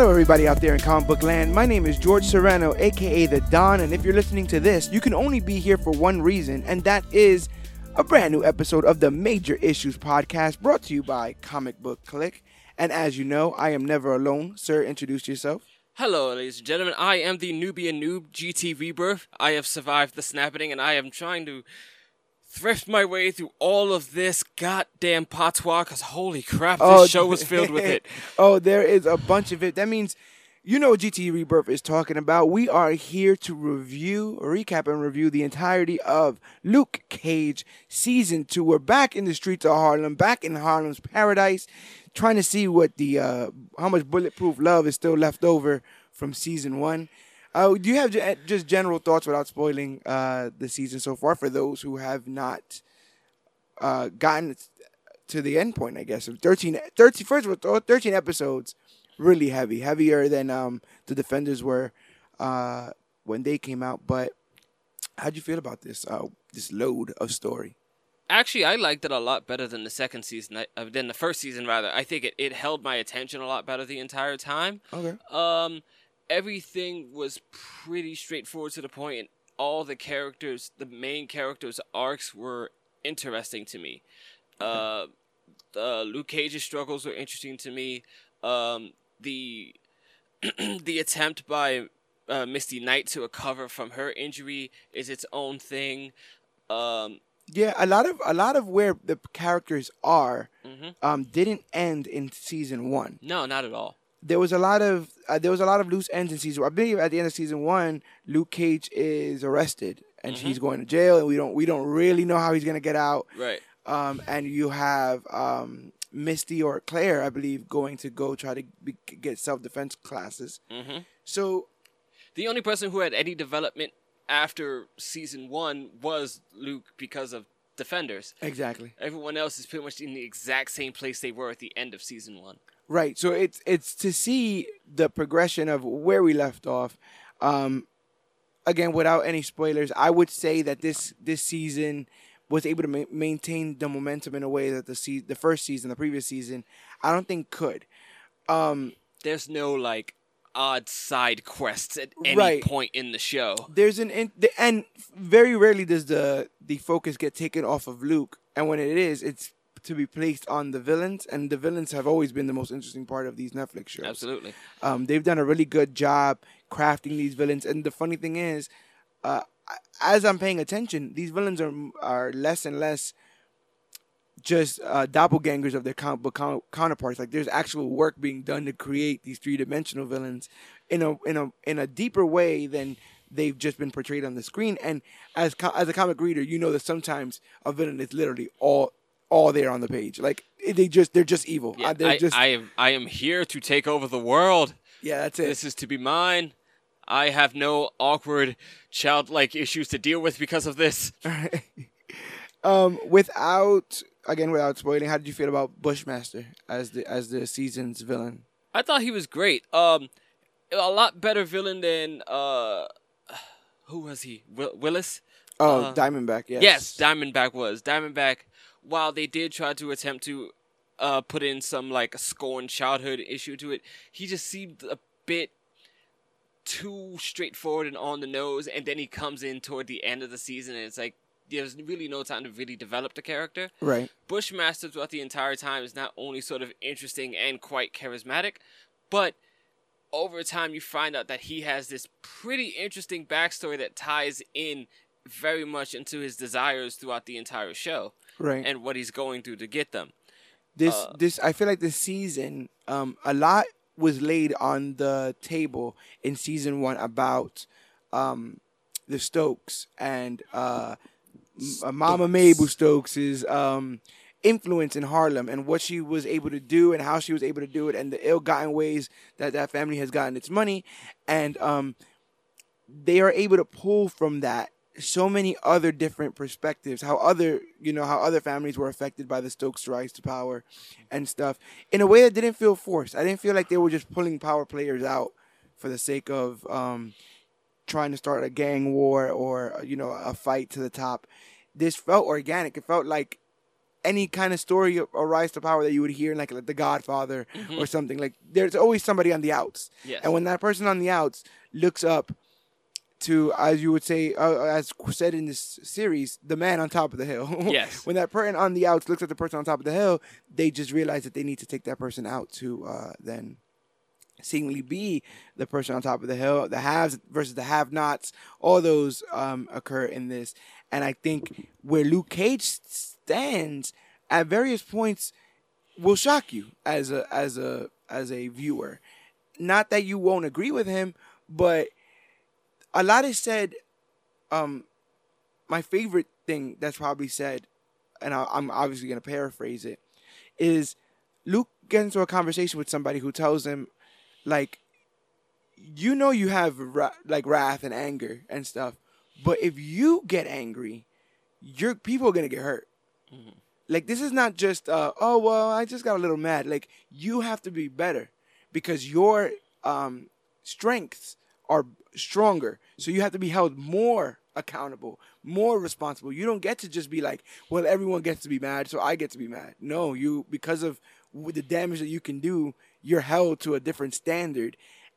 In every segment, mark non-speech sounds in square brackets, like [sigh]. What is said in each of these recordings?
Hello, everybody out there in comic book land. My name is George Serrano, aka The Don, and if you're listening to this, you can only be here for one reason, and that is a brand new episode of the Major Issues Podcast brought to you by ComicBook Clique. And as you know, I am never alone. Sir, introduce yourself. Hello, ladies and gentlemen. I am the Nubian Noob GT Rebirth. I have survived the snapping, and I am trying to thrift my way through all of this goddamn patois, because holy crap, this show was filled with it. [laughs] oh, there is a bunch of it. That means you know what GT Rebirth is talking about. We are here to review, recap, and review the entirety of Luke Cage Season 2. We're back in the streets of Harlem, back in Harlem's paradise, trying to see what the uh, how much bulletproof love is still left over from Season 1. Uh, do you have just general thoughts without spoiling uh, the season so far for those who have not uh, gotten to the end point, I guess, of 13, 13 first of all, 13 episodes, really heavy, heavier than um, the Defenders were uh, when they came out. But how'd you feel about this uh, this load of story? Actually, I liked it a lot better than the second season, uh, than the first season, rather. I think it, it held my attention a lot better the entire time. Okay. Um, everything was pretty straightforward to the point, and all the characters, the main characters' arcs were interesting to me. Uh, uh, Luke Cage's struggles were interesting to me. Um, the [clears throat] the attempt by uh, Misty Knight to recover from her injury is its own thing. Um, Yeah, a lot of a lot of where the characters are mhm. um, didn't end in season one. No, not at all. There was a lot of uh, there was a lot of loose ends in season. I believe at the end of season one, Luke Cage is arrested and Mhm. he's going to jail, and we don't we don't really know how he's gonna get out. Right. Um, and you have um, Misty or Claire, I believe, going to go try to be, get self defense classes. hmm So The only person who had any development after season one was Luke because of Defenders. exactly Everyone else is pretty much in the exact same place they were at the end of season one. Right. So it's it's to see the progression of where we left off. Um, again, without any spoilers, I would say that this this season was able to ma- maintain the momentum in a way that the se- the first season, the previous season, I don't think could. Um, There's no like odd side quests at any Right. point in the show. there's an in, the, and very rarely does the the focus get taken off of Luke, and when it is, it's to be placed on the villains, and the villains have always been the most interesting part of these Netflix shows. Absolutely. Um, they've done a really good job crafting these villains, and the funny thing is, uh, as I'm paying attention, these villains are are less and less just uh, doppelgangers of their comic book coun- counterparts. Like there's actual work being done to create these three dimensional villains in a in a in a deeper way than they've just been portrayed on the screen. And as co- as a comic reader, you know that sometimes a villain is literally all all there on the page. Like they just they're just evil. Yeah, Uh, they're I, just I am I am here to take over the world. yeah, that's it. This is to be mine. I have no awkward childlike issues to deal with because of this. [laughs] um, without again, without spoiling, how did you feel about Bushmaster as the as the season's villain? I thought he was great. Um, a lot better villain than uh, [sighs] who was he? Will- Willis. Oh, Uh, Diamondback. Yes. Yes, Diamondback was Diamondback. While they did try to attempt to uh, put in some like scorn childhood issue to it, he just seemed a bit too straightforward and on the nose. And then he comes in toward the end of the season, and it's like there's really no time to really develop the character. Right. Bushmaster throughout the entire time is not only sort of interesting and quite charismatic, but over time you find out that he has this pretty interesting backstory that ties in very much into his desires throughout the entire show Right. and what he's going through to get them. this uh, this I feel like this season, um, a lot was laid on the table in season one about um, the Stokes and uh, uh, Mama Mabel Stokes' um, influence in Harlem and what she was able to do and how she was able to do it and the ill-gotten ways that that family has gotten its money and um, they are able to pull from that so many other different perspectives how other you know how other families were affected by the stokes rise to power and stuff in a way that didn't feel forced i didn't feel like they were just pulling power players out for the sake of um, trying to start a gang war or you know a fight to the top this felt organic it felt like any kind of story or rise to power that you would hear in like, like The Godfather or something. Like there's always somebody on the outs. Yes. And when that person on the outs looks up to, as you would say, uh, as said in this series, the man on top of the hill. [laughs] Yes. when that person on the outs looks at the person on top of the hill, they just realize that they need to take that person out to uh, then seemingly be the person on top of the hill. The haves versus the have-nots. All those um, occur in this, and I think where Luke Cage stands at various points will shock you as a as a as a viewer. Not that you won't agree with him, but a lot is said. Um, my favorite thing that's probably said, and I, I'm obviously going to paraphrase it, is Luke gets into a conversation with somebody who tells him, like, you know, you have ra- like wrath and anger and stuff, but if you get angry, your people are gonna get hurt. Like this is not just uh, oh well I just got a little mad. Like you have to be better because your um, strengths are stronger. So you have to be held more accountable, more responsible. You don't get to just be like, well, everyone gets to be mad, so I get to be mad. No, you because of the damage that you can do, you're held to a different standard.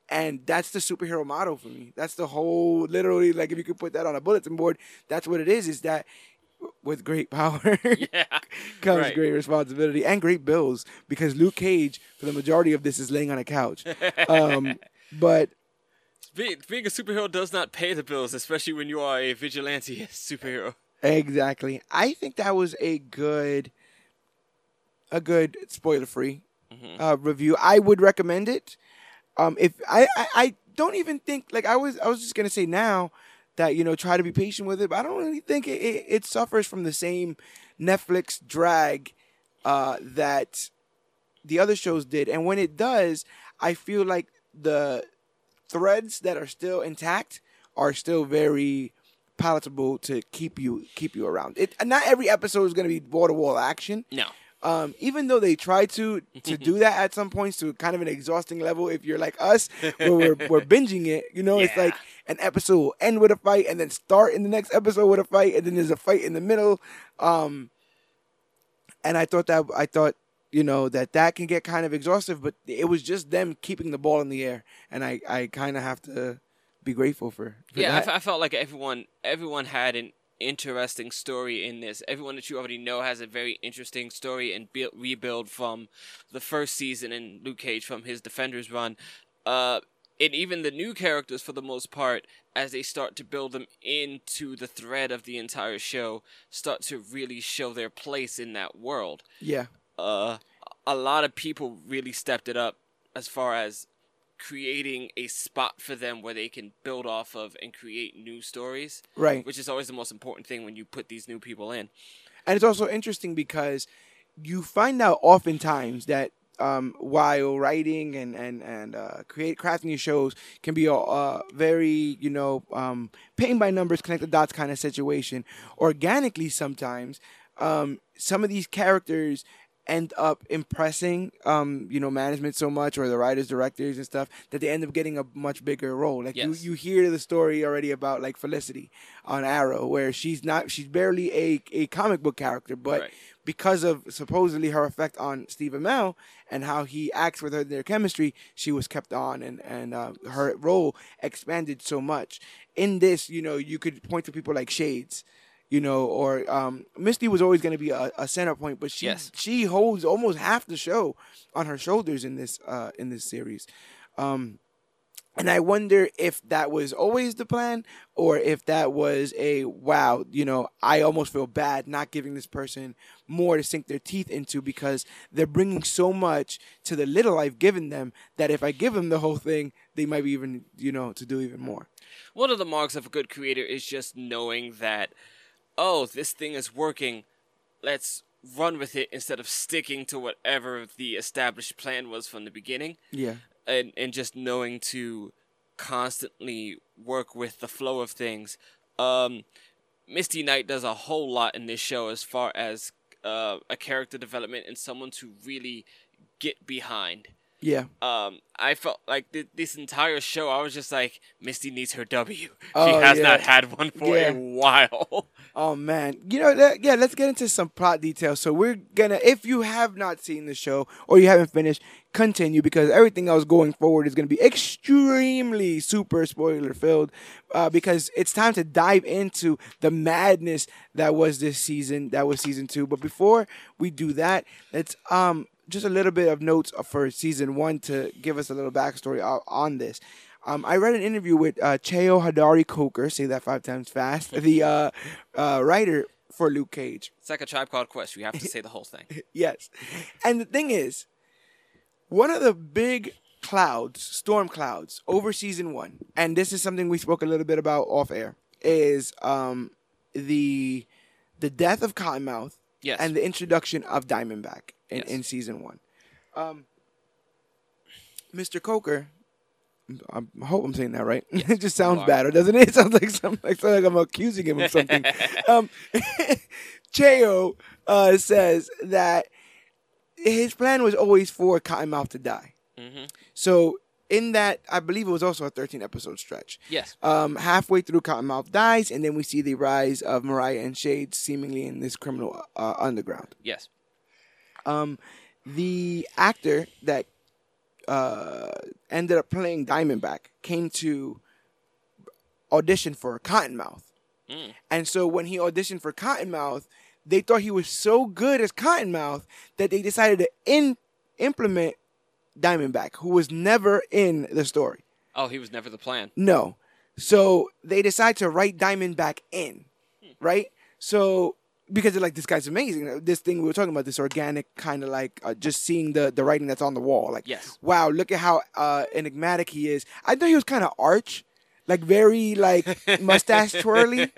And that's the superhero motto for me. That's the whole, literally, like if you could put that on a bulletin board, that's what it is. Is that with great [laughs] power Yeah. comes Right. great responsibility and great bills because Luke Cage, for the majority of this, is laying on a couch. [laughs] Um, but Being, being a superhero does not pay the bills, especially when you are a vigilante [laughs] superhero. exactly, I think that was a good, a good spoiler free uh, review. I would recommend it. Um, if I, I, I don't even think like I was, I was just gonna say now that you know try to be patient with it, but I don't really think it, it, it suffers from the same Netflix drag uh, that the other shows did. And when it does, I feel like the threads that are still intact are still very palatable to keep you keep you around. It not every episode is going to be wall to wall action. No. Um, even though they try to to do that at some points to kind of an exhausting level, if you're like us, where we're, we're [laughs] binging it, you know, it's like an episode will end with a fight and then start in the next episode with a fight, and then there's a fight in the middle. Um, and I thought that I thought you know that that can get kind of exhaustive, but it was just them keeping the ball in the air, and I I kind of have to be grateful for, for Yeah, I, f- I felt like everyone everyone had an interesting story in this. Everyone that you already know has a very interesting story and build, rebuild from the first season and Luke Cage from his Defenders run. Uh, and even the new characters, for the most part, as they start to build them into the thread of the entire show, start to really show their place in that world yeah. Uh, a lot of people really stepped it up as far as creating a spot for them where they can build off of and create new stories, Right. which is always the most important thing when you put these new people in. And it's also interesting because you find out oftentimes that um, while writing and and and uh, create crafting your shows can be a uh, very you know um, paint by numbers, connect the dots kind of situation. Organically, sometimes um, some of these characters end up impressing um, you know management so much or the writers directors and stuff that they end up getting a much bigger role like Yes. you, you hear the story already about like felicity on arrow where she's not she's barely a, a comic book character but Right. because of supposedly her effect on Steve Amell and how he acts with her their chemistry, she was kept on and and uh, her role expanded so much. In this, you know, you could point to people like Shades, you know, or um, Misty was always going to be a, a center point, but she Yes. she holds almost half the show on her shoulders in this uh, in this series. Um, and I wonder if that was always the plan or if that was a wow, you know, I almost feel bad not giving this person more to sink their teeth into because they're bringing so much to the little I've given them that if I give them the whole thing, they might be even, you know, to do even more. One of the marks of a good creator is just knowing that, oh, this thing is working. Let's run with it instead of sticking to whatever the established plan was from the beginning. Yeah. and and just knowing to constantly work with the flow of things. Um, Misty Knight does a whole lot in this show as far as uh, a character development and someone to really get behind. Yeah. Um, I felt like th- this entire show, I was just like, Misty needs her W. she Oh, has yeah. not had one for Yeah. a while. [laughs] Oh man, you know, that, yeah. Let's get into some plot details. So we're gonna, if you have not seen the show or you haven't finished, continue because everything else going forward is gonna be extremely super spoiler filled. Uh, because it's time to dive into the madness that was this season, that was season two. But before we do that, let's um just a little bit of notes for season one to give us a little backstory on this. Um, I read an interview with uh, Cheo Hodari Coker, say that five times fast, [laughs] the uh, uh, writer for Luke Cage. It's like a tribe called Quest. You have to say the whole thing. [laughs] Yes. And the thing is, one of the big clouds, storm clouds, over season one, and this is something we spoke a little bit about off air, is um, the the death of Cottonmouth Yes. and the introduction of Diamondback in, Yes. in season one. Um, Mr. Coker, I hope I'm saying that right. [laughs] it just sounds are. better, doesn't it? [laughs] It sounds like some, like, like I'm accusing him of something. [laughs] um, Cheo uh, says that his plan was always for Cottonmouth to die. hmm So in that, I believe it was also a 13 episode stretch. Yes. Um, halfway through, Cottonmouth dies, and then we see the rise of Mariah and Shades seemingly in this criminal uh, underground. Yes. Um, the actor that uh, ended up playing Diamondback came to audition for Cottonmouth. Mm. And so when he auditioned for Cottonmouth, they thought he was so good as Cottonmouth that they decided to in- implement Diamondback, who was never in the story. Oh, he was never the plan. No. So they decide to write Diamondback in, right? So because like, this guy's amazing. This thing we were talking about, this organic kind of like uh, just seeing the the writing that's on the wall. Like, Yes. wow, look at how uh, enigmatic he is. I thought he was kind of arch, like very like [laughs] mustache twirly,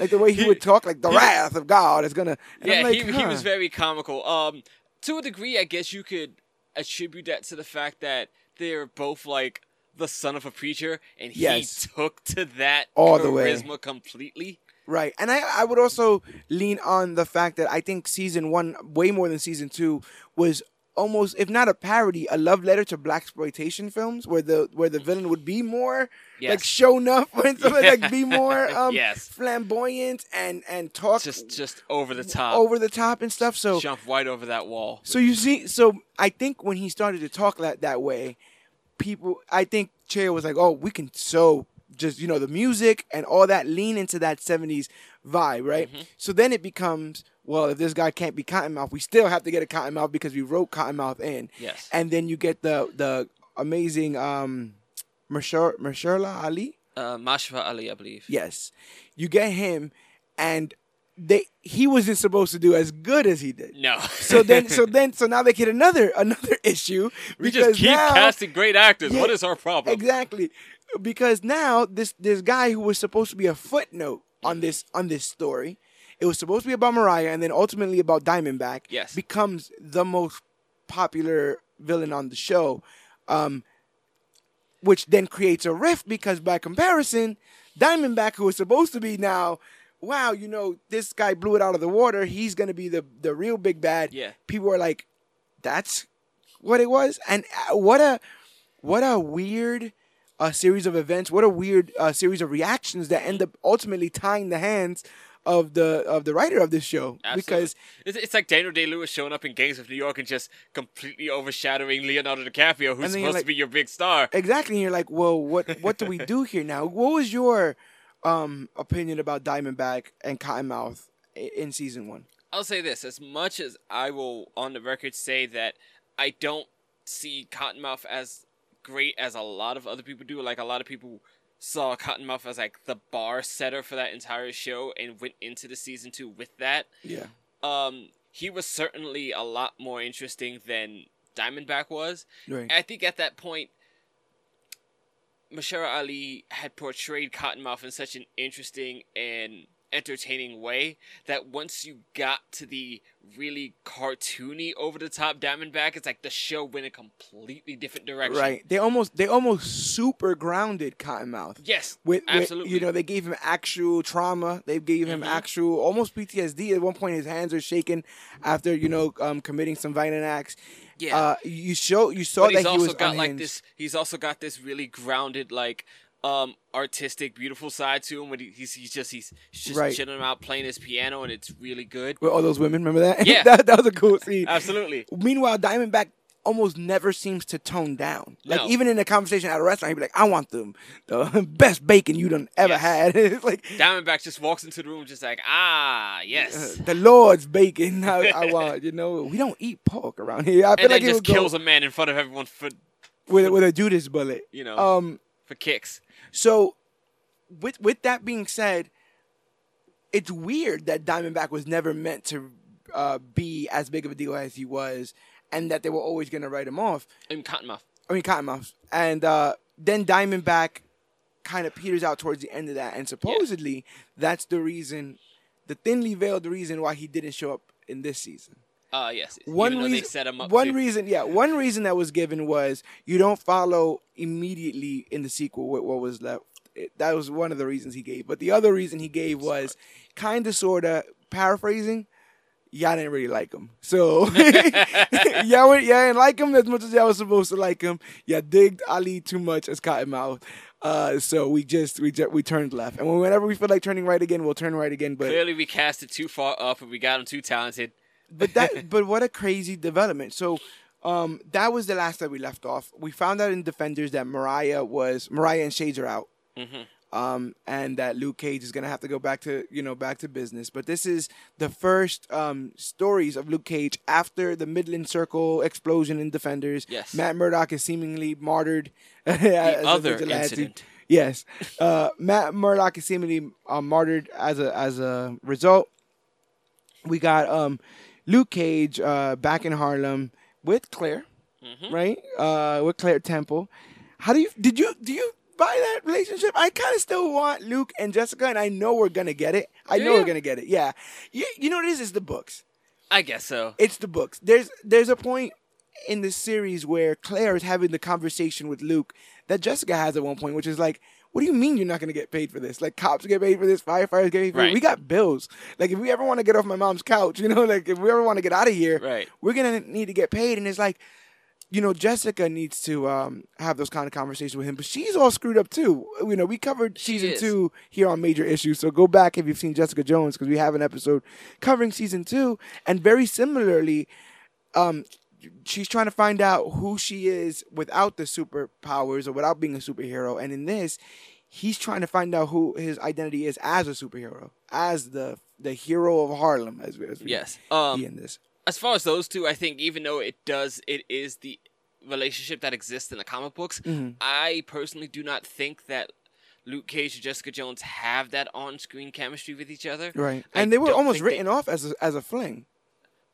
like the way he would talk, like the wrath of God is gonna. Yeah, like, he, he was very comical. Um, to a degree, I guess you could attribute that to the fact that they're both like the son of a preacher, and Yes. he took to that All the way. charisma completely. Right. And I, I would also lean on the fact that I think season one, way more than season two, was almost, if not a parody, a love letter to black exploitation films where the where the villain would be more like Yes. shown up [laughs] and stuff like, like be [laughs] more um Yes. flamboyant and and talk Just just over the top, over the top and stuff. So jump right over that wall. so you see, so I think when he started to talk that that way, people, I think Cheo was like, "Oh, we can so just you know the music and all that lean into that '70s vibe, right?" Mm-hmm. So then it becomes, well, if this guy can't be Cottonmouth, we still have to get a Cottonmouth because we wrote Cottonmouth in. Yes. And then you get the the amazing um, Mashur Ali. Uh, Mashfa Ali, I believe. Yes, you get him, and they he wasn't supposed to do as good as he did. No. So then, so [laughs] then, so now they get another another [laughs] issue we just keep now casting great actors. Yeah, what is our problem? exactly because now this this guy who was supposed to be a footnote on this on this story, it was supposed to be about Mariah and then ultimately about Diamondback. Yes. becomes the most popular villain on the show, um, which then creates a rift because by comparison, Diamondback, who was supposed to be now. Wow, you know this guy blew it out of the water. He's gonna be the the real big bad Yeah. people are like, "That's what it was," and uh, what a what a weird uh, series of events. What a weird uh, series of reactions that end up ultimately tying the hands of the of the writer of this show Absolutely. because it's, it's like Daniel Day Lewis showing up in Gangs of New York and just completely overshadowing Leonardo DiCaprio, who's And then you're supposed like- to be your big star. exactly and you're like, "Well, what what do we do [laughs] here now?" What was your um, opinion about Diamondback and Cottonmouth in season one? I'll say this: as much as I will, on the record, say that I don't see Cottonmouth as great as a lot of other people do. Like a lot of people saw Cottonmouth as like the bar setter for that entire show and went into the season two with that. Yeah, Um, he was certainly a lot more interesting than Diamondback was. right. I think at that point, Mashara Ali had portrayed Cottonmouth in such an interesting and entertaining way that once you got to the really cartoony, over the top Diamondback, it's like the show went a completely different direction. Right. They almost they almost super grounded Cottonmouth. Yes. With, with absolutely. you know they gave him actual trauma. They gave him Mhm. actual almost PTSD. At one point, his hands are shaking after you know um, committing some violent acts. Yeah. Uh, you show you saw but that he's he also was got like this. He's also got this really grounded, like um artistic, beautiful side to him. When he, he's he's just he's, he's just Right. chilling out playing his piano, and it's really good. with all those women. Remember that? [laughs] Yeah. that, that was a cool [laughs] scene. Absolutely. Meanwhile, Diamondback almost never seems to tone down. Like No. even in a conversation at a restaurant, he'd be like, "I want them the [laughs] best bacon you done ever Yes. had." it's like Diamondback just walks into the room, just like ah uh, yes, the Lord's bacon. I, I want. You know, we don't eat pork around here. I feel and like then just would go kills a man in front of everyone for with with a Judas bullet. you know Um. for kicks. So, with with that being said, it's weird that Diamondback was never meant to uh, be as big of a deal as he was, and that they were always going to write him off. And Cottonmouth. I mean, Cottonmouth, and uh, then Diamondback kind of peters out towards the end of that, and supposedly that's the reason, the thinly veiled reason why he didn't show up in this season. Uh yes. One reason, they set him up. one to- reason, yeah, one reason that was given was you don't follow immediately in the sequel with what was left. It- that was one of the reasons he gave. But the other reason he gave was kind of, sort of paraphrasing. Y'all didn't really like him, so [laughs] [laughs] y'all, y'all didn't like him as much as y'all was supposed to like him. Y'all digged Ali too much as Cottonmouth, uh, so we just we just, we turned left. And whenever we feel like turning right again, we'll turn right again. But Clearly, we cast it too far up, and we got him too talented. But that [laughs] but what a crazy development. So um that was the last that we left off. We found out in Defenders that Mariah was Mariah and Shades are out. Mhm. Um and that Luke Cage is gonna have to go back to you know back to business. But this is the first um stories of Luke Cage after the Midland Circle explosion in Defenders. Yes. Matt Murdock is seemingly martyred. [laughs] The other incident. Yes, uh, Matt Murdock is seemingly uh, martyred as a as a result. We got um, Luke Cage uh, back in Harlem with Claire, Mhm. right? Uh, with Claire Temple. How do you did you do you buy that relationship? I kind of still want Luke and Jessica, and I know we're gonna get it. I know we're gonna get it. Yeah, you, you know what it is? It's the books. I guess so. It's the books. There's there's a point in the series where Claire is having the conversation with Luke that Jessica has at one point, which is like, "What do you mean you're not going to get paid for this? Like cops get paid for this, firefighters get paid for it. Right. We got bills. Like if we ever want to get off my mom's couch, [laughs] you know, like if we ever want to get out of here, Right. we're gonna need to get paid." And it's like. You know, Jessica needs to um, have those kind of conversations with him, but she's all screwed up too. You know, we covered She season is. two here on Major Issues, so go back if you've seen Jessica Jones because we have an episode covering season two. And very similarly, um, she's trying to find out who she is without the superpowers or without being a superhero. And in this, he's trying to find out who his identity is as a superhero, as the the hero of Harlem, as we, as we Yes. see Um, in this. as far as those two, I think even though it does, it is the relationship that exists in the comic books. Mhm. I personally do not think that Luke Cage and Jessica Jones have that on-screen chemistry with each other. Right, I and they were almost think they- written off as a, as a fling.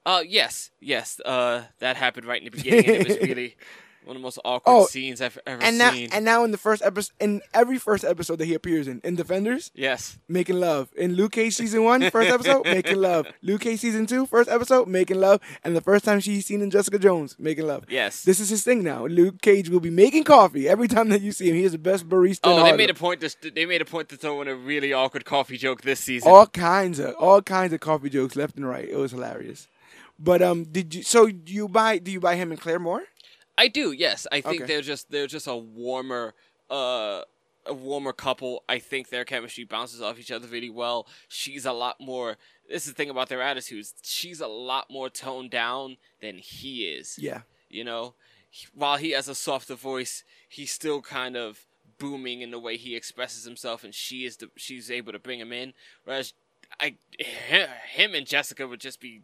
Uh, yes, yes. Uh, that happened right in the beginning, and it was really [laughs] one of the most awkward Oh, scenes I've ever And now, seen. and now in the first episode, in every first episode that he appears in, in Defenders, yes, making love. In Luke Cage season one, first episode, [laughs] making love. Luke Cage season two, first episode, making love. And the first time she's seen in Jessica Jones, making love. yes. This is his thing now. Luke Cage will be making coffee every time that you see him. He is the best barista. oh, they made a point. To, they made a point to throw in a really awkward coffee joke this season. all kinds of all kinds of coffee jokes left and right. It was hilarious. But um, did you? So you buy? Do you buy him and Claire more? I do, yes. I think Okay. they're just they're just a warmer uh a warmer couple. I think their chemistry bounces off each other really well. She's a lot more this is the thing about their attitudes. She's a lot more toned down than he is. Yeah. You know? He- While he has a softer voice, he's still kind of booming in the way he expresses himself and she is the she's able to bring him in. Whereas I [laughs] him and Jessica would just be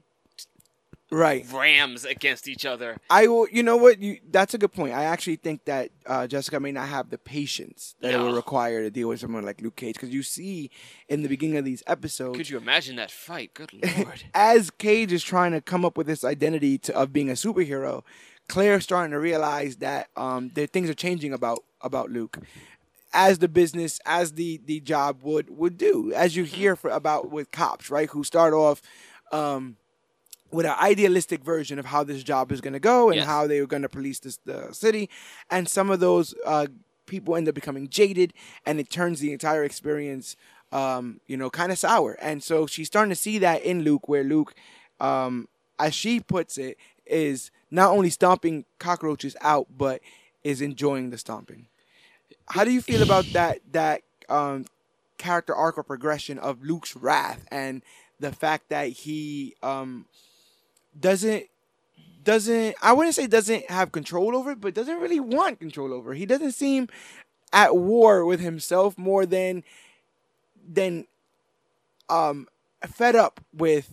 Right. rams against each other. I will. You know what? You, that's a good point. I actually think that uh, Jessica may not have the patience that it No. will require to deal with someone like Luke Cage, because you see in the beginning of these episodes, Could you imagine that fight? Good [laughs] lord. as Cage is trying to come up with this identity to, of being a superhero, Claire's starting to realize that um, that things are changing about about Luke, as the business, as the the job would would do, as you hear for, about with cops, right? Who start off. Um, with an idealistic version of how this job is going to go and Yes. how they were going to police this, the city, and some of those uh, people end up becoming jaded, and it turns the entire experience, um, you know, kind of sour. And so she's starting to see that in Luke, where Luke, um, as she puts it, is not only stomping cockroaches out, but is enjoying the stomping. How do you feel about [sighs] that that um, character arc or progression of Luke's wrath and the fact that he um, doesn't doesn't I wouldn't say doesn't have control over it, but doesn't really want control over. it. He doesn't seem at war with himself more than than um fed up with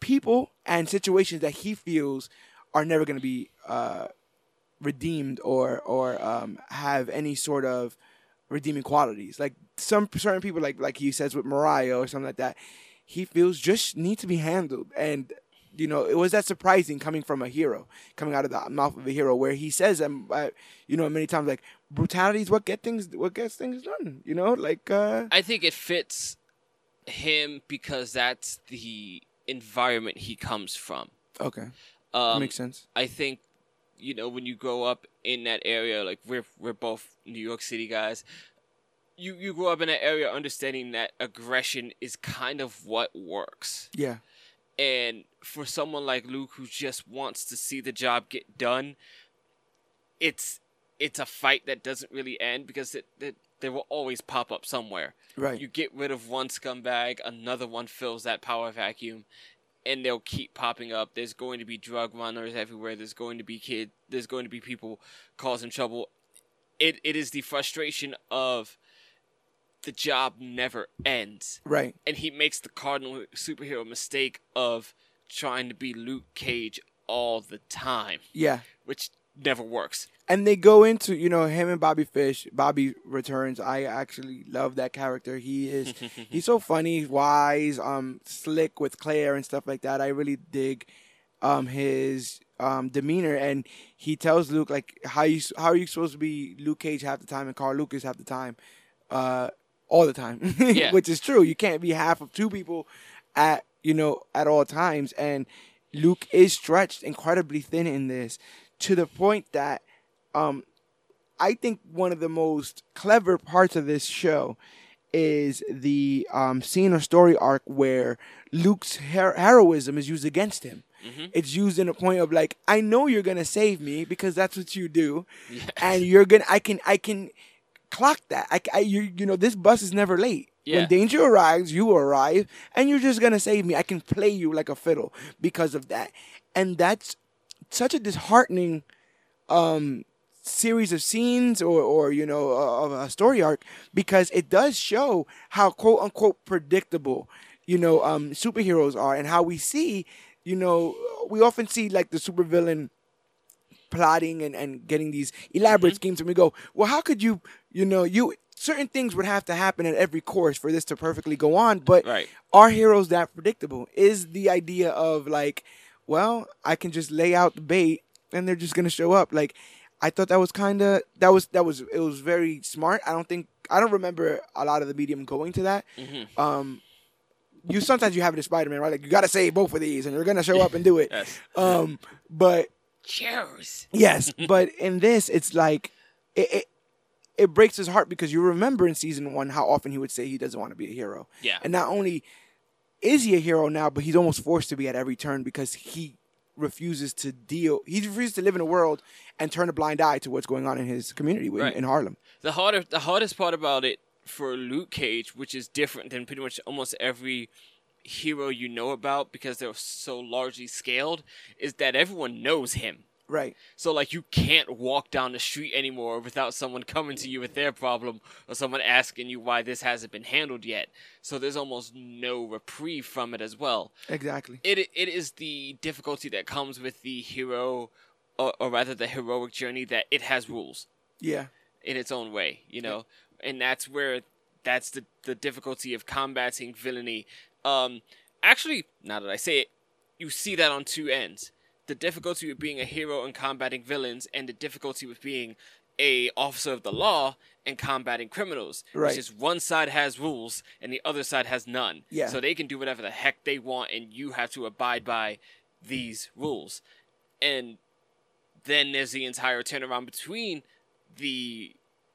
people and situations that he feels are never going to be uh, redeemed or or um, have any sort of redeeming qualities. Like some certain people, like like he says with Mariah or something like that, he feels just need to be handled. And you know, it was that surprising coming from a hero, coming out of the mouth of a hero, where he says, um, uh, you know, many times like brutality is what get things what gets things done. You know, like uh, I think it fits him because that's the environment he comes from. okay, Um, makes sense. I think you know when you grow up in that area, like we're we're both New York City guys. You you grow up in that area understanding that aggression is kind of what works. Yeah, And for someone like Luke who just wants to see the job get done, it's it's a fight that doesn't really end because it, it they will always pop up somewhere. right. You get rid of one scumbag, another one fills that power vacuum, and they'll keep popping up. There's going to be drug runners everywhere. There's going to be kid. There's going to be people causing trouble. It it is the frustration of the job never ends, right. and he makes the cardinal superhero mistake of trying to be Luke Cage all the time, Yeah. which never works. and they go into you know him and Bobby Fish. Bobby returns. I actually love that character. He is [laughs] he's so funny, wise, um, slick with Claire and stuff like that. I really dig um his um demeanor, and he tells Luke like how you how are you supposed to be Luke Cage half the time and Carl Lucas half the time, uh, all the time, [laughs] Yeah. which is true. You can't be half of two people at you know at all times, and Luke is stretched incredibly thin in this to the point that um, I think one of the most clever parts of this show is the um, scene or story arc where Luke's her- heroism is used against him. It's used in a point of like, I know you're gonna save me because that's what you do, [laughs] and you're gonna. I can. I can clock that. I, I you, you know, this bus is never late. Yeah. When danger arrives, you arrive, and you're just gonna save me. I can play you like a fiddle because of that, and that's such a disheartening um, series of scenes or, or you know uh, of a story arc because it does show how quote unquote predictable you know um, superheroes are and how we see you know we often see like the supervillain plotting and, and getting these elaborate schemes and we go well how could you you know you certain things would have to happen at every course for this to perfectly go on but Right. are heroes that predictable? Is the idea of like well i can just lay out the bait and they're just gonna show up. Like i thought that was kind of that was that was it was very smart. I don't think i don't remember a lot of the medium going to that. Um you sometimes you have it in spider-man right? Like you gotta save both of these and they're gonna show up and do it. [laughs] Yes. um but Cheers. Yes, but in this, it's like it, it it breaks his heart because you remember in season one how often he would say he doesn't want to be a hero. Yeah. and not only is he a hero now, but he's almost forced to be at every turn because he refuses to deal. He refuses to live in a world and turn a blind eye to what's going on in his community in- Right. in Harlem. The harder, the hardest part about it for Luke Cage, which is different than pretty much almost every hero you know about because they're so largely scaled, is that everyone knows him. Right. So like you can't walk down the street anymore without someone coming to you with their problem or someone asking you why this hasn't been handled yet. So there's almost no reprieve from it as well. Exactly. It it is the difficulty that comes with the hero, or, or rather the heroic journey that it has rules Yeah. in its own way, you know, and that's where that's the the difficulty of combating villainy. Um, actually, now that I say it, you see that on two ends: the difficulty with being a hero and combating villains, and the difficulty with being a officer of the law and combating criminals. Right. It's just one side has rules and the other side has none. Yeah. So they can do whatever the heck they want, and you have to abide by these rules. And then there's the entire turnaround between the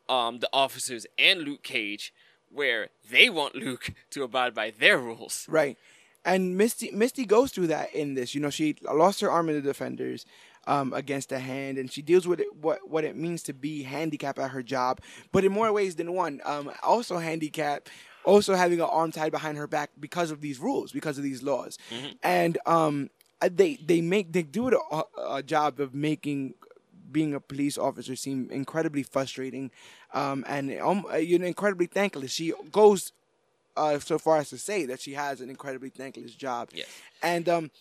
um the officers and Luke Cage, where they want Luke [laughs] to abide by their rules. Right. and Misty Misty goes through that in this. You know, she lost her arm in the defenders um, against a hand, and she deals with it, what what it means to be handicapped at her job, but in more ways than one. Um, also handicapped, also having an arm tied behind her back because of these rules, because of these laws, and um, they they make they do a, a job of making being a police officer seem incredibly frustrating, um, and um, uh, you know incredibly thankless. She goes uh, so far as to say that she has an incredibly thankless job. Yes. And um,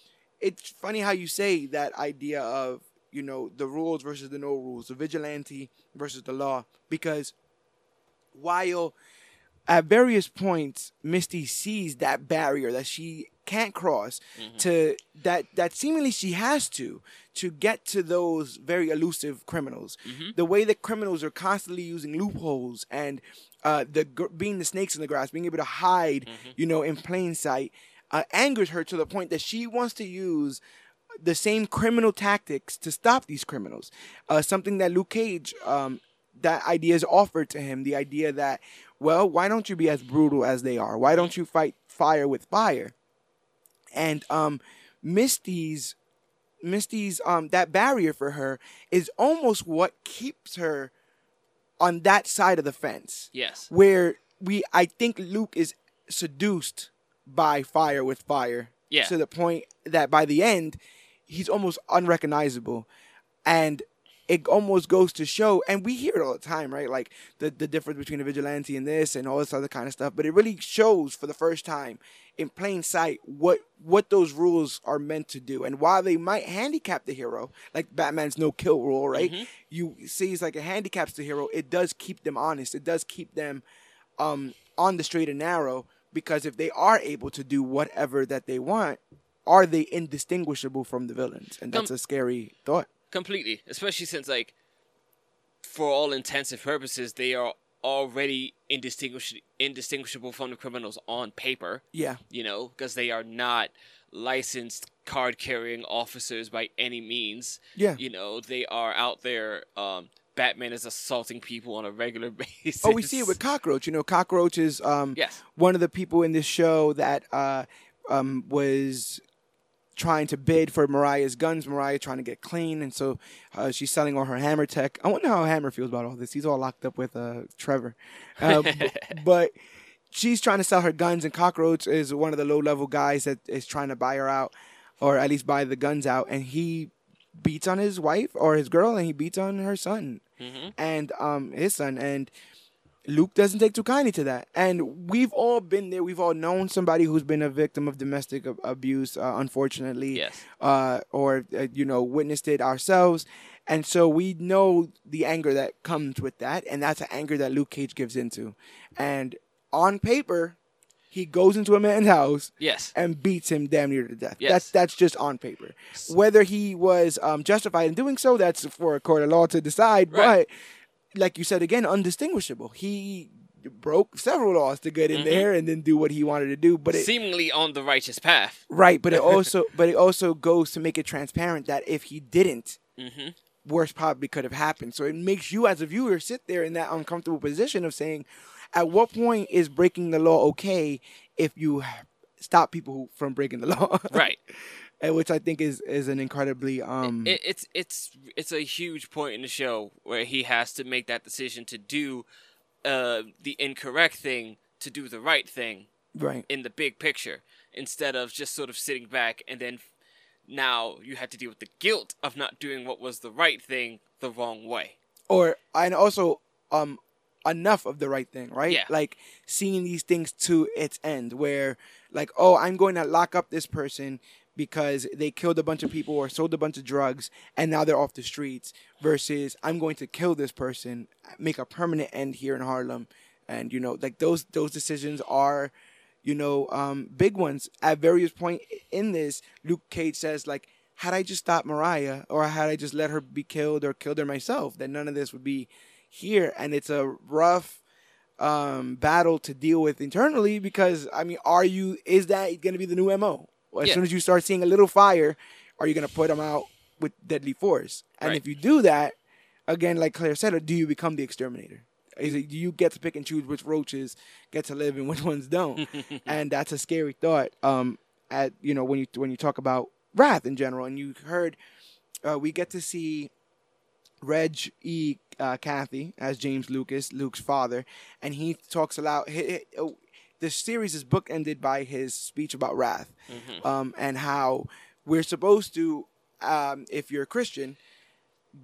it's funny how you say that idea of you know the rules versus the no rules, the vigilante versus the law, because while at various points Misty sees that barrier that she can't cross to that that seemingly she has to to get to those very elusive criminals. The way that criminals are constantly using loopholes and uh, the being the snakes in the grass, being able to hide, you know, in plain sight, uh, angers her to the point that she wants to use the same criminal tactics to stop these criminals. Uh, something that Luke Cage, um, that idea is offered to him. The idea that, well, why don't you be as brutal as they are? Why don't you fight fire with fire? And um, Misty's Misty's um that barrier for her is almost what keeps her on that side of the fence Yes. where we I think Luke is seduced by fire with fire. Yeah. To the point that by the end, he's almost unrecognizable. And it almost goes to show, and we hear it all the time, right? Like the, the difference between a vigilante and this and all this other kind of stuff. But it really shows for the first time in plain sight what what those rules are meant to do. And while they might handicap the hero, like Batman's no kill rule, right? You see it's like it handicaps the hero, it does keep them honest. It does keep them um, on the straight and narrow because if they are able to do whatever that they want, are they indistinguishable from the villains? And that's Com- a scary thought. Completely, especially since like, for all intents and purposes, they are already indistinguish- indistinguishable from the criminals on paper. Yeah. You know, because they are not licensed card carrying officers by any means. Yeah. You know, they are out there. Um, Batman is assaulting people on a regular [laughs] basis. Oh, we see it with Cockroach. You know, Cockroach is um, Yes. one of the people in this show that uh, um, was trying to bid for Mariah's guns. Mariah trying to get clean, and so uh, she's selling all her Hammer tech. I wonder how Hammer feels about all this. He's all locked up with uh, Trevor, uh, b- [laughs] but she's trying to sell her guns, and Cockroach is one of the low level guys that is trying to buy her out, or at least buy the guns out, and he beats on his wife or his girl, and he beats on her son, and um his son, and Luke doesn't take too kindly to that. And we've all been there. We've all known somebody who's been a victim of domestic abuse, uh, unfortunately, Yes. uh, or, uh, you know, witnessed it ourselves. And so we know the anger that comes with that. And that's an anger that Luke Cage gives into. And on paper, he goes into a man's house Yes. and beats him damn near to death. Yes. That's that's just on paper. Whether he was um, justified in doing so, that's for a court of law to decide. Right. But like you said again, undistinguishable. He broke several laws to get in Mm-hmm. there and then do what he wanted to do. But it, Seemingly on the righteous path. right, but it [laughs] also but it also goes to make it transparent that if he didn't, Mm-hmm. worse probably could have happened. So it makes you as a viewer sit there in that uncomfortable position of saying, at what point is breaking the law okay if you stop people from breaking the law? [laughs] Right. Which I think is is an incredibly um it, it's it's it's a huge point in the show where he has to make that decision to do uh, the incorrect thing to do the right thing right in the big picture instead of just sort of sitting back and then now you had to deal with the guilt of not doing what was the right thing the wrong way. or and also um enough of the right thing right Yeah. like seeing these things to its end where like oh i'm going to lock up this person because they killed a bunch of people or sold a bunch of drugs and now they're off the streets versus i'm going to kill this person make a permanent end here in harlem. And you know like those those decisions are you know um big ones. At various point in this luke cage says like had i just stopped mariah or had i just let her be killed or killed her myself then none of this would be here. And it's a rough um battle to deal with internally because i mean are you is that going to be the new mo as Yeah. soon as you start seeing a little fire are you going to put them out with deadly force and Right. if you do that again like claire said do you become the exterminator is it, do you get to pick and choose which roaches get to live and which [laughs] ones don't [laughs] and that's a scary thought um at you know when you when you talk about wrath in general, and you heard uh, we get to see Reg E. Uh, Cathey as James Lucas, Luke's father, and he talks a lot. He, he, oh, the series is bookended by his speech about wrath, um, and how we're supposed to, um, if you're a Christian,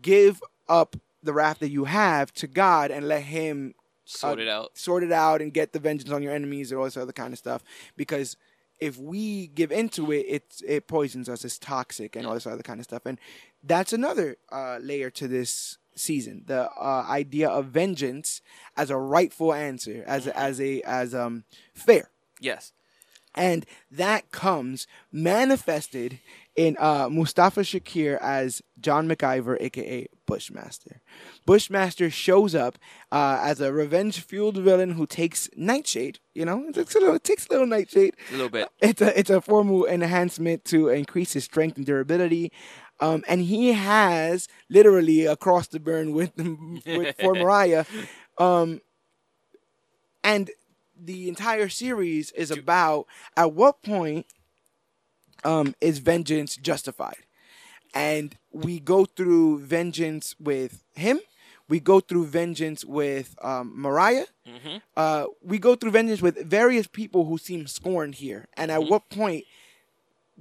give up the wrath that you have to God and let Him Sort uh, it out. sort it out and get the vengeance on your enemies and all this other kind of stuff. Because if we give into it, it it poisons us. It's toxic and all this other kind of stuff. And that's another uh, layer to this season: the uh, idea of vengeance as a rightful answer, as a, as a as um fair. Yes. And that comes manifested in uh, Mustafa Shakir as John McIver, aka Bushmaster. Bushmaster shows up uh, as a revenge-fueled villain who takes Nightshade. You know, it takes a little, it takes a little Nightshade. A little bit. It's a it's a formal enhancement to increase his strength and durability. Um, and he has literally across the burn with, with [laughs] for Mariah. Um, and the entire series is about at what point um, is vengeance justified? And we go through vengeance with him. We go through vengeance with um, Mariah. Uh, we go through vengeance with various people who seem scorned here. And at what point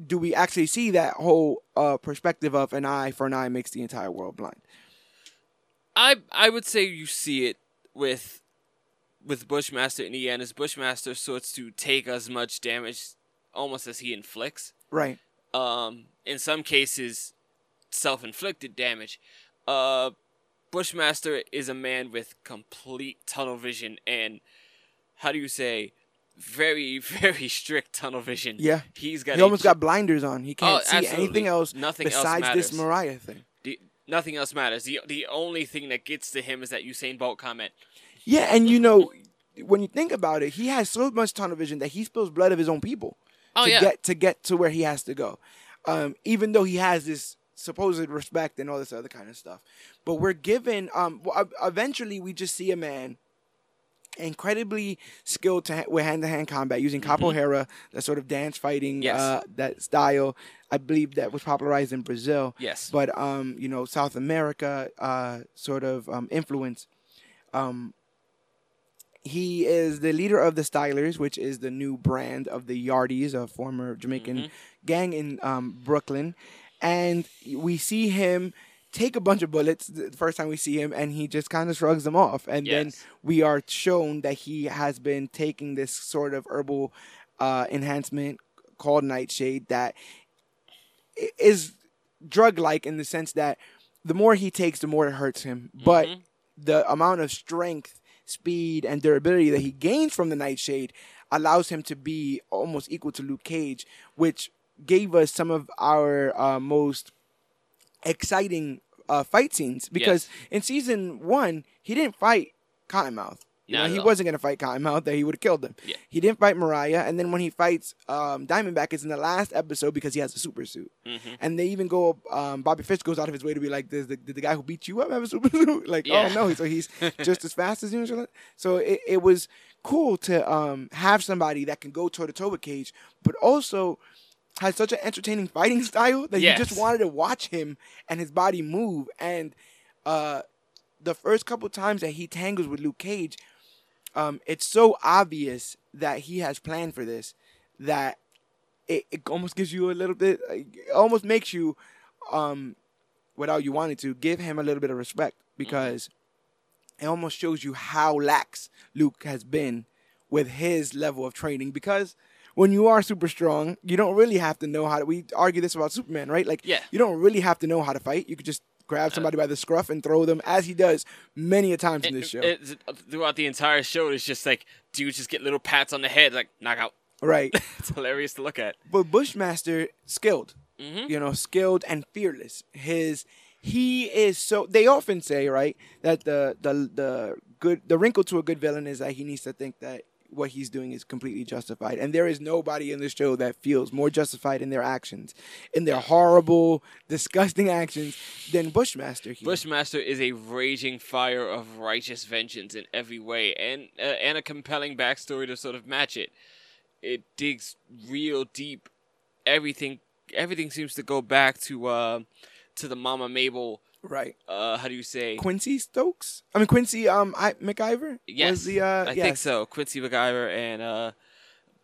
do we actually see that whole uh, perspective of an eye for an eye makes the entire world blind? I I would say you see it with with Bushmaster in the end as Bushmaster sorts to take as much damage almost as he inflicts. Right. Um, in some cases, self-inflicted damage. Uh, Bushmaster is a man with complete tunnel vision and how do you say very [laughs] very strict tunnel vision. Yeah. he's got He almost got blinders on. He can't Oh, see absolutely. anything else Nothing else besides this. Mariah thing. the, nothing else matters. The the only thing that gets to him is that Usain Bolt comment. Yeah, and you know, when you think about it, he has so much tunnel vision that he spills blood of his own people Oh, to yeah. get to get to where he has to go. Um, even though he has this supposed respect and all this other kind of stuff, but we're given. Um, eventually, we just see a man incredibly skilled to ha- with hand-to-hand combat using capoeira, that sort of dance fighting, Mm-hmm. Yes. uh, that style. I believe that was popularized in Brazil. Yes. But um, you know, South America uh, sort of um, influence. Um, he is the leader of the Stylers, which is the new brand of the Yardies, a former Jamaican Mm-hmm. gang in um, Brooklyn. And we see him take a bunch of bullets the first time we see him, and he just kind of shrugs them off. And then we are shown that he has been taking this sort of herbal uh, enhancement called Nightshade that is drug-like in the sense that the more he takes, the more it hurts him. But Mm-hmm. the amount of strength, speed, and durability that he gains from the Nightshade allows him to be almost equal to Luke Cage, which gave us some of our uh, most exciting uh, fight scenes. Because in season one, he didn't fight Cottonmouth. You know, he wasn't gonna fight Cottonmouth; that he would have killed him. Yeah. He didn't fight Mariah, and then when he fights um, Diamondback, it's in the last episode because he has a super suit. Mm-hmm. And they even go. Um, Bobby Fish goes out of his way to be like, "Does the, did the guy who beat you up have a super suit?" [laughs] like, Yeah. oh no, so he's [laughs] just as fast as you. So it, it was cool to um, have somebody that can go toe to toe with Cage, but also has such an entertaining fighting [laughs] style that you just wanted to watch him and his body move. And uh, the first couple times that he tangles with Luke Cage, um, it's so obvious that he has planned for this that it, it almost gives you a little bit, it almost makes you, um, without you wanting to, give him a little bit of respect because it almost shows you how lax Luke has been with his level of training because when you are super strong, you don't really have to know how to. We argue this about Superman, right? Like, Yeah. you don't really have to know how to fight. You could just grab somebody by the scruff and throw them, as he does many a times in this show. It- it- throughout the entire show, it's just like dudes just get little pats on the head, like knockout. right. [laughs] It's hilarious to look at. but Bushmaster skilled, Mm-hmm. you know, skilled and fearless. His he is so. They often say right that the the the good the wrinkle to a good villain is that he needs to think that what he's doing is completely justified, and there is nobody in this show that feels more justified in their actions, in their horrible, disgusting actions than Bushmaster. Here. Bushmaster is a raging fire of righteous vengeance in every way, and uh, and a compelling backstory to sort of match it. It digs real deep everything everything seems to go back to uh to the Mama Mabel. Right. Uh, how do you say? Quincy Stokes. I mean Quincy um I, McIver. Yes, Was the, uh, I yes. think so. Quincy McIver and uh,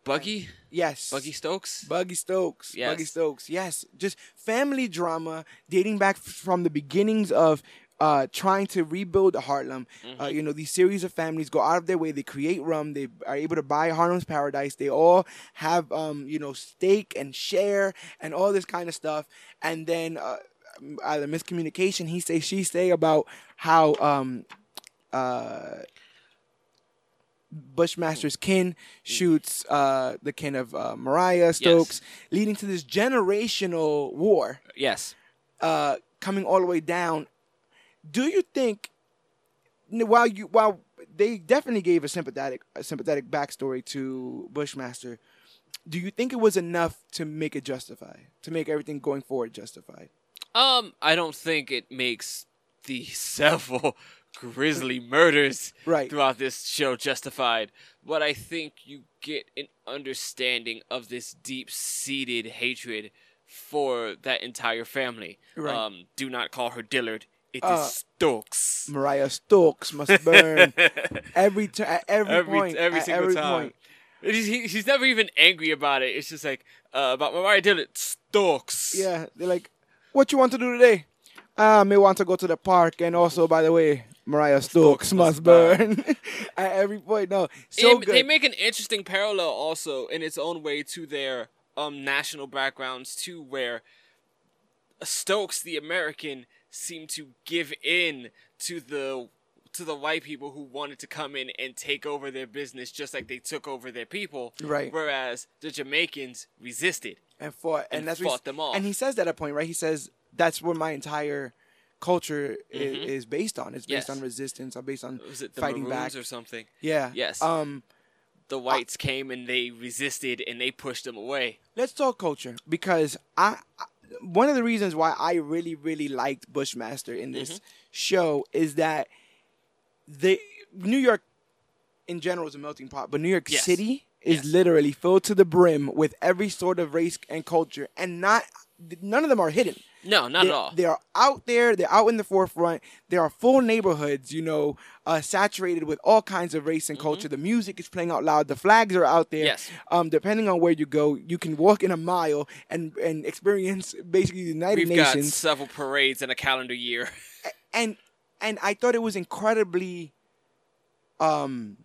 Buggy, Yes. Buggy Stokes. Buggy Stokes. Buggy Yes. Stokes. Yes. Just family drama dating back from the beginnings of uh, trying to rebuild Harlem. Uh, Mm-hmm. you know, these series of families go out of their way. They create rum. They are able to buy Harlem's Paradise. They all have, um, you know, stake and share and all this kind of stuff. And then uh, either miscommunication, he say, she say about how um, uh, Bushmaster's kin shoots uh, the kin of uh, Mariah Stokes, leading to this generational war yes. uh, coming all the way down. Do you think, while you while they definitely gave a sympathetic a sympathetic backstory to Bushmaster, do you think it was enough to make it justify to make everything going forward justified? Um, I don't think it makes the [laughs] several grisly murders Right. throughout this show justified, but I think you get an understanding of this deep-seated hatred for that entire family. Right. Um, do not call her Dillard. It is Uh, Stokes. Mariah Stokes must burn [laughs] every t- at every, every point. every single every time. point. He's, he- he's never even angry about it. It's just like uh, about Mariah Dillard. Stokes. Yeah, they're like, "What you want to do today?" Ah, may want to go to the park, and also, by the way, Mariah Stokes, Stokes must burn. [laughs] At every point, no, so they, good. they make an interesting parallel also in its own way to their um national backgrounds too, where Stokes, the American, seemed to give in to the to the white people who wanted to come in and take over their business just like they took over their people. Right. Whereas the Jamaicans resisted. And fought, and, and that's fought them off. And he says that at a point, right? He says that's where my entire culture i- Mhm. is, based on. It's based Yes. on resistance, or based on Was it the fighting Maroons back. or something? yeah. Yes. Um, The whites came and they resisted and they pushed them away. let's talk culture because I, I one of the reasons why I really really liked Bushmaster in this Mm-hmm. show is that the New York in general is a melting pot, but New York Yes. City is Yes. literally filled to the brim with every sort of race and culture, and not none of them are hidden. No, not they, at all. They are out there. They're out in the forefront. There are full neighborhoods, you know, uh, saturated with all kinds of race and culture. The music is playing out loud. The flags are out there. Mm-hmm. Yes. Um, depending on where you go, you can walk in a mile and and experience basically the United We've got several parades in a calendar year. [laughs] and and I thought it was incredibly um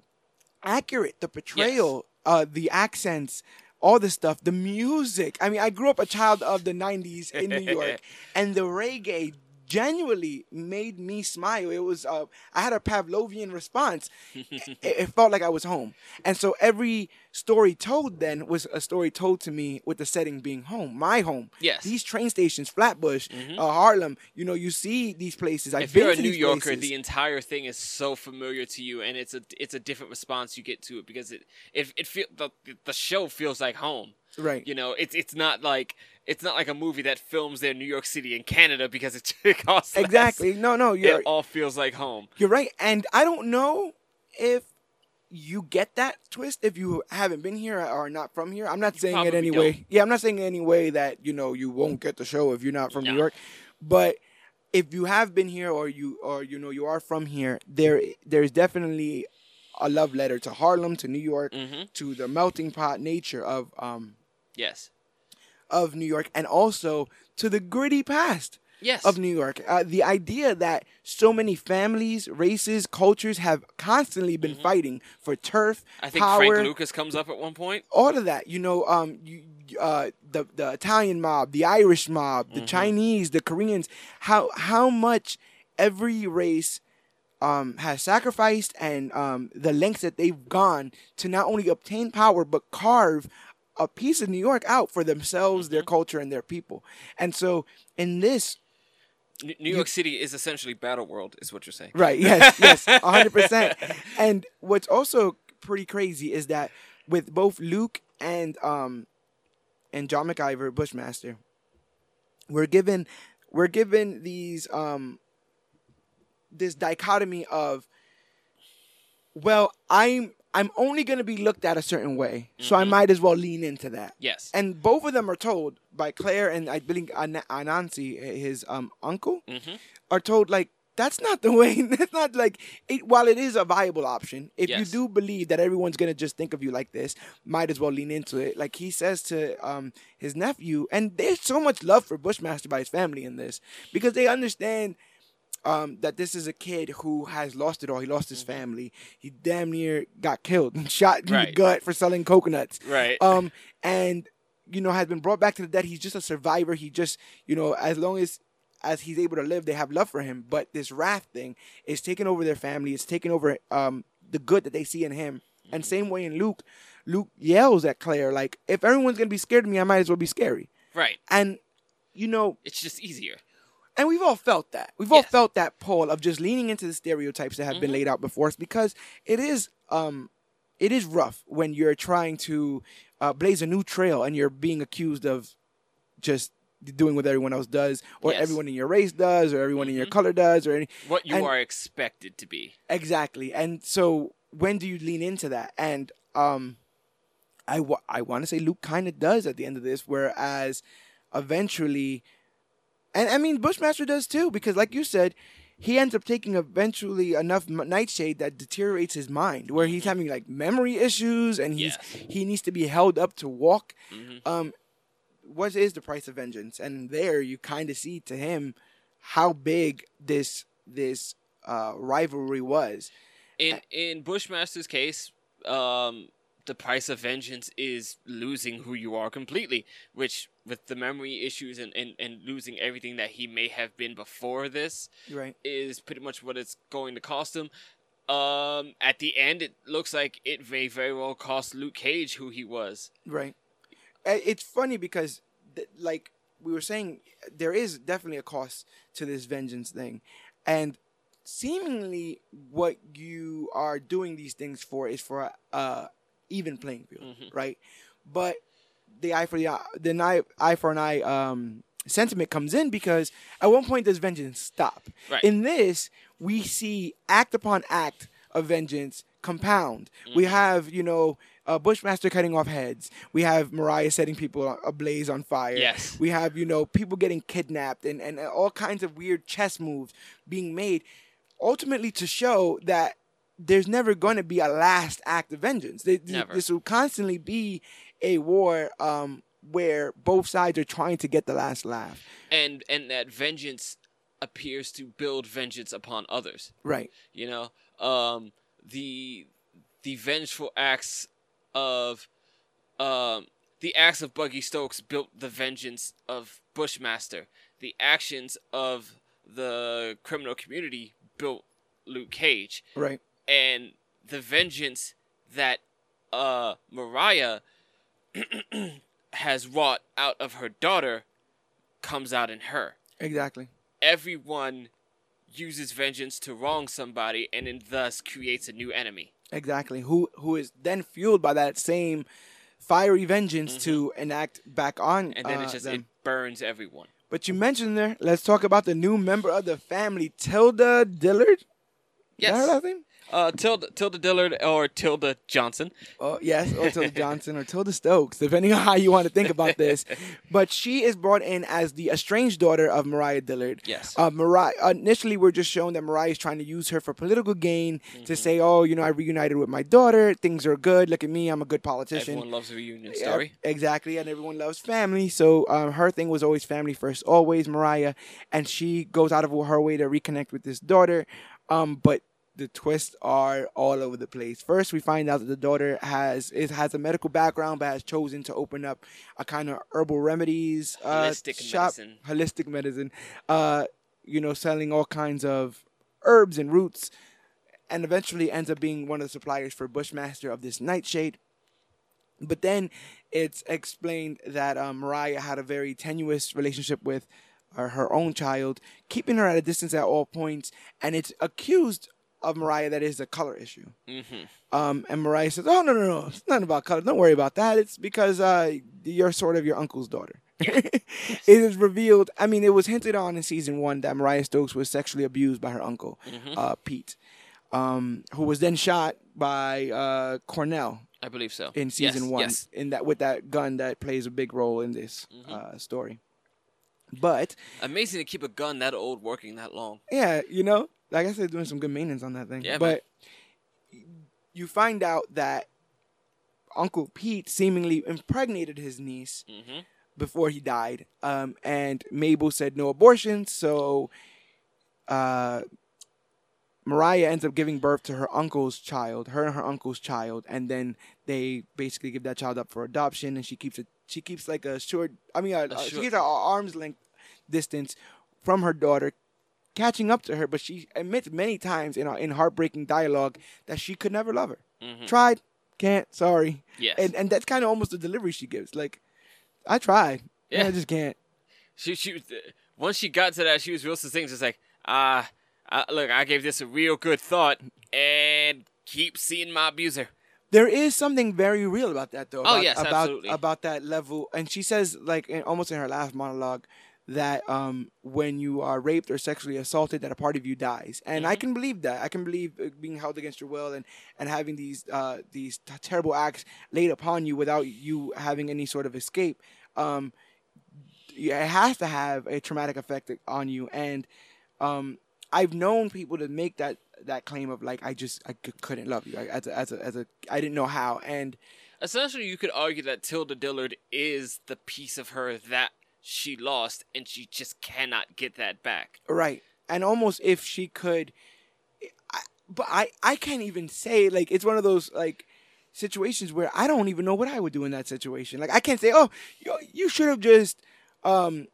accurate the portrayal uh the accents all the stuff the music. I mean I grew up a child of the 90s in New York [laughs] and the reggae genuinely made me smile. It was uh I had a Pavlovian response. [laughs] It, it felt like I was home. And so every story told then was a story told to me with the setting being home my home. Yes. these train stations Flatbush uh, Harlem you know you see these places. I've if you're a New Yorker, places. the entire thing is so familiar to you, and it's a it's a different response you get to it because it it it feel the the show feels like home. right. You know, it's it's not like it's not like a movie that films in New York City and Canada because it, [laughs] costs less. exactly no no you're It all feels like home. you're right and I don't know if you get that twist if you haven't been here or not from here. I'm not saying it anyway. don't. Yeah, I'm not saying it any way that you know you won't get the show if you're not from New York. But if you have been here or you or you know you are from here, there there's definitely a love letter to Harlem, to New York, hmm to the melting pot nature of um Yes. Of New York, and also to the gritty past Yes. of New York. Uh, the idea that so many families, races, cultures have constantly been fighting for turf, Mm-hmm. I think power, Frank Lucas comes up at one point. all of that. You know, um, you, uh, the the Italian mob, the Irish mob, Mm-hmm. the Chinese, the Koreans. How how much every race. Um, has sacrificed and um, the lengths that they've gone to not only obtain power but carve a piece of New York out for themselves, Mm-hmm. their culture, and their people. And so, in this, New York City is essentially Battle World, is what you're saying. Right. Yes. Yes. hundred percent. [laughs] And what's also pretty crazy is that with both Luke and um and John McIver, Bushmaster, we're given we're given these um this dichotomy of well, I'm I'm only going to be looked at a certain way, so I might as well lean into that. Yes. And both of them are told by Claire and I believe An- Anansi, his um, uncle, Mhm. are told like that's not the [laughs] way. That's not like it, while it is a viable option. If you do believe that everyone's gonna just think of you like this, might as well lean into it. Like he says to um, his nephew, and there's so much love for Bushmaster by his family in this because they understand um, that this is a kid who has lost it all. He lost his family. He damn near got killed and [laughs] shot in the gut for selling coconuts. Right. Um, and you know has been brought back to the dead. He's just a survivor. He just you know as long as as he's able to live, they have love for him. But this wrath thing is taking over their family. It's taking over um the good that they see in him. And same way in Luke, Luke yells at Claire like, "If everyone's gonna be scared of me, I might as well be scary." right. And you know, It's just easier. And we've all felt that. We've all felt that pull of just leaning into the stereotypes that have been laid out before us because it is um it is rough when you're trying to uh, blaze a new trail and you're being accused of just doing what everyone else does or Yes. everyone in your race does or everyone in your color does or any What you And- are expected to be. exactly and so when do you lean into that and um i, I want to say luke kind of does at the end of this whereas eventually and i mean bushmaster does too because like you said he ends up taking eventually enough nightshade that deteriorates his mind where he's having like memory issues and he's Yes. he needs to be held up to walk Mhm. um what is the price of vengeance and there you kind of see to him how big this this uh rivalry was In in Bushmaster's case, um, the price of vengeance is losing who you are completely. Which, with the memory issues and, and, and losing everything that he may have been before this, right is pretty much what it's going to cost him. Um, at the end, it looks like it may very well cost Luke Cage who he was. Right. It's funny because, th- like we were saying, there is definitely a cost to this vengeance thing, and seemingly what you are doing these things for is for a uh, even playing field, Mhm. right? But the eye for the eye, the eye, eye for an eye um, sentiment comes in because at one point does vengeance stop? Right. In this, we see act upon act of vengeance compound. We Mm-hmm. have, you know, uh, Bushmaster cutting off heads. We have Mariah setting people ablaze on fire. Yes. We have, you know, people getting kidnapped and, and all kinds of weird chess moves being made, ultimately to show that there's never going to be a last act of vengeance. Never. This will constantly be a war um, where both sides are trying to get the last laugh. And and that vengeance appears to build vengeance upon others. Right. You know, um, the the vengeful acts of um, the acts of Buggy Stokes built the vengeance of Bushmaster. The actions of the criminal community built Luke Cage, Right. And the vengeance that uh, Mariah [clears throat] has wrought out of her daughter comes out in her Exactly. everyone uses vengeance to wrong somebody and then thus creates a new enemy. Exactly. Who who is then fueled by that same fiery vengeance to enact back on Mm-hmm. And then uh, it just them. it burns everyone. But you mentioned there. Let's talk about the new member of the family, Tilda Dillard. Is that her Yes. last name? Uh, Tilda, Tilda Dillard or Tilda Johnson. Oh yes, or Tilda Johnson or Tilda Stokes, depending on how you want to think about this. [laughs] But she is brought in as the estranged daughter of Mariah Dillard. Yes. Uh, Mariah. Initially, we're just shown that Mariah is trying to use her for political gain Mm-hmm. to say, "Oh, you know, I reunited with my daughter. Things are good. Look at me. I'm a good politician." Everyone loves a reunion Yeah, story. exactly, and everyone loves family. So um, her thing was always family first, always Mariah, and she goes out of her way to reconnect with this daughter. Um, but the twists are all over the place. First, we find out that the daughter has it has a medical background, but has chosen to open up a kind of herbal remedies uh, Holistic shop, medicine. holistic medicine. Uh, you know, selling all kinds of herbs and roots, and eventually ends up being one of the suppliers for Bushmaster of this nightshade. But then it's explained that um, Mariah had a very tenuous relationship with uh, her own child, keeping her at a distance at all points, and it's accused of Mariah that is a color issue. Mm-hmm. Um, and Mariah says, "Oh no, no, no, it's not about color. Don't worry about that. It's because uh, you're sort of your uncle's daughter." [laughs] it is revealed. I mean, it was hinted on in season one that Mariah Stokes was sexually abused by her uncle, Mm-hmm. uh, Pete. um, who was then shot by uh, Cornell I believe so. in season yes, one Yes. in that with that gun that plays a big role in this Mm-hmm. uh, story. But Amazing to keep a gun that old working that long. yeah, you know, I guess they're doing some good maintenance on that thing. Yeah, but you find out that Uncle Pete seemingly impregnated his niece hmm before he died, um, and Mabel said no abortions, so uh, Mariah ends up giving birth to her uncle's child, her and her uncle's child, and then they basically give that child up for adoption, and she keeps it. She keeps like a short. I mean, uh, she short- keeps an arm's length distance from her daughter, catching up to her. But she admits many times in in heartbreaking dialogue that she could never love her. hmm Tried, can't. Sorry. Yes. And and that's kind of almost the delivery she gives. Like, I tried. Yeah. I just can't. She she once she got to that, she was real succinct. Just like, ah, uh, look, I gave this a real good thought, and keep seeing my abuser. There is something very real about that, though. Oh, About, yes, about, absolutely. About that level, and she says, like, in, almost in her last monologue, that um, when you are raped or sexually assaulted, that a part of you dies, and Mm-hmm. I can believe that. I can believe uh, being held against your will and and having these uh, these t- terrible acts laid upon you without you having any sort of escape. Um, it has to have a traumatic effect on you, and um, I've known people to make that that claim of like I just I c- couldn't love you I, as a, as a as a I didn't know how and Essentially, you could argue that Tilda Dillard is the piece of her that she lost, and she just cannot get that back. right and almost if she could, I, but I I can't even say like it's one of those like situations where I don't even know what I would do in that situation like I can't say oh you you should have just um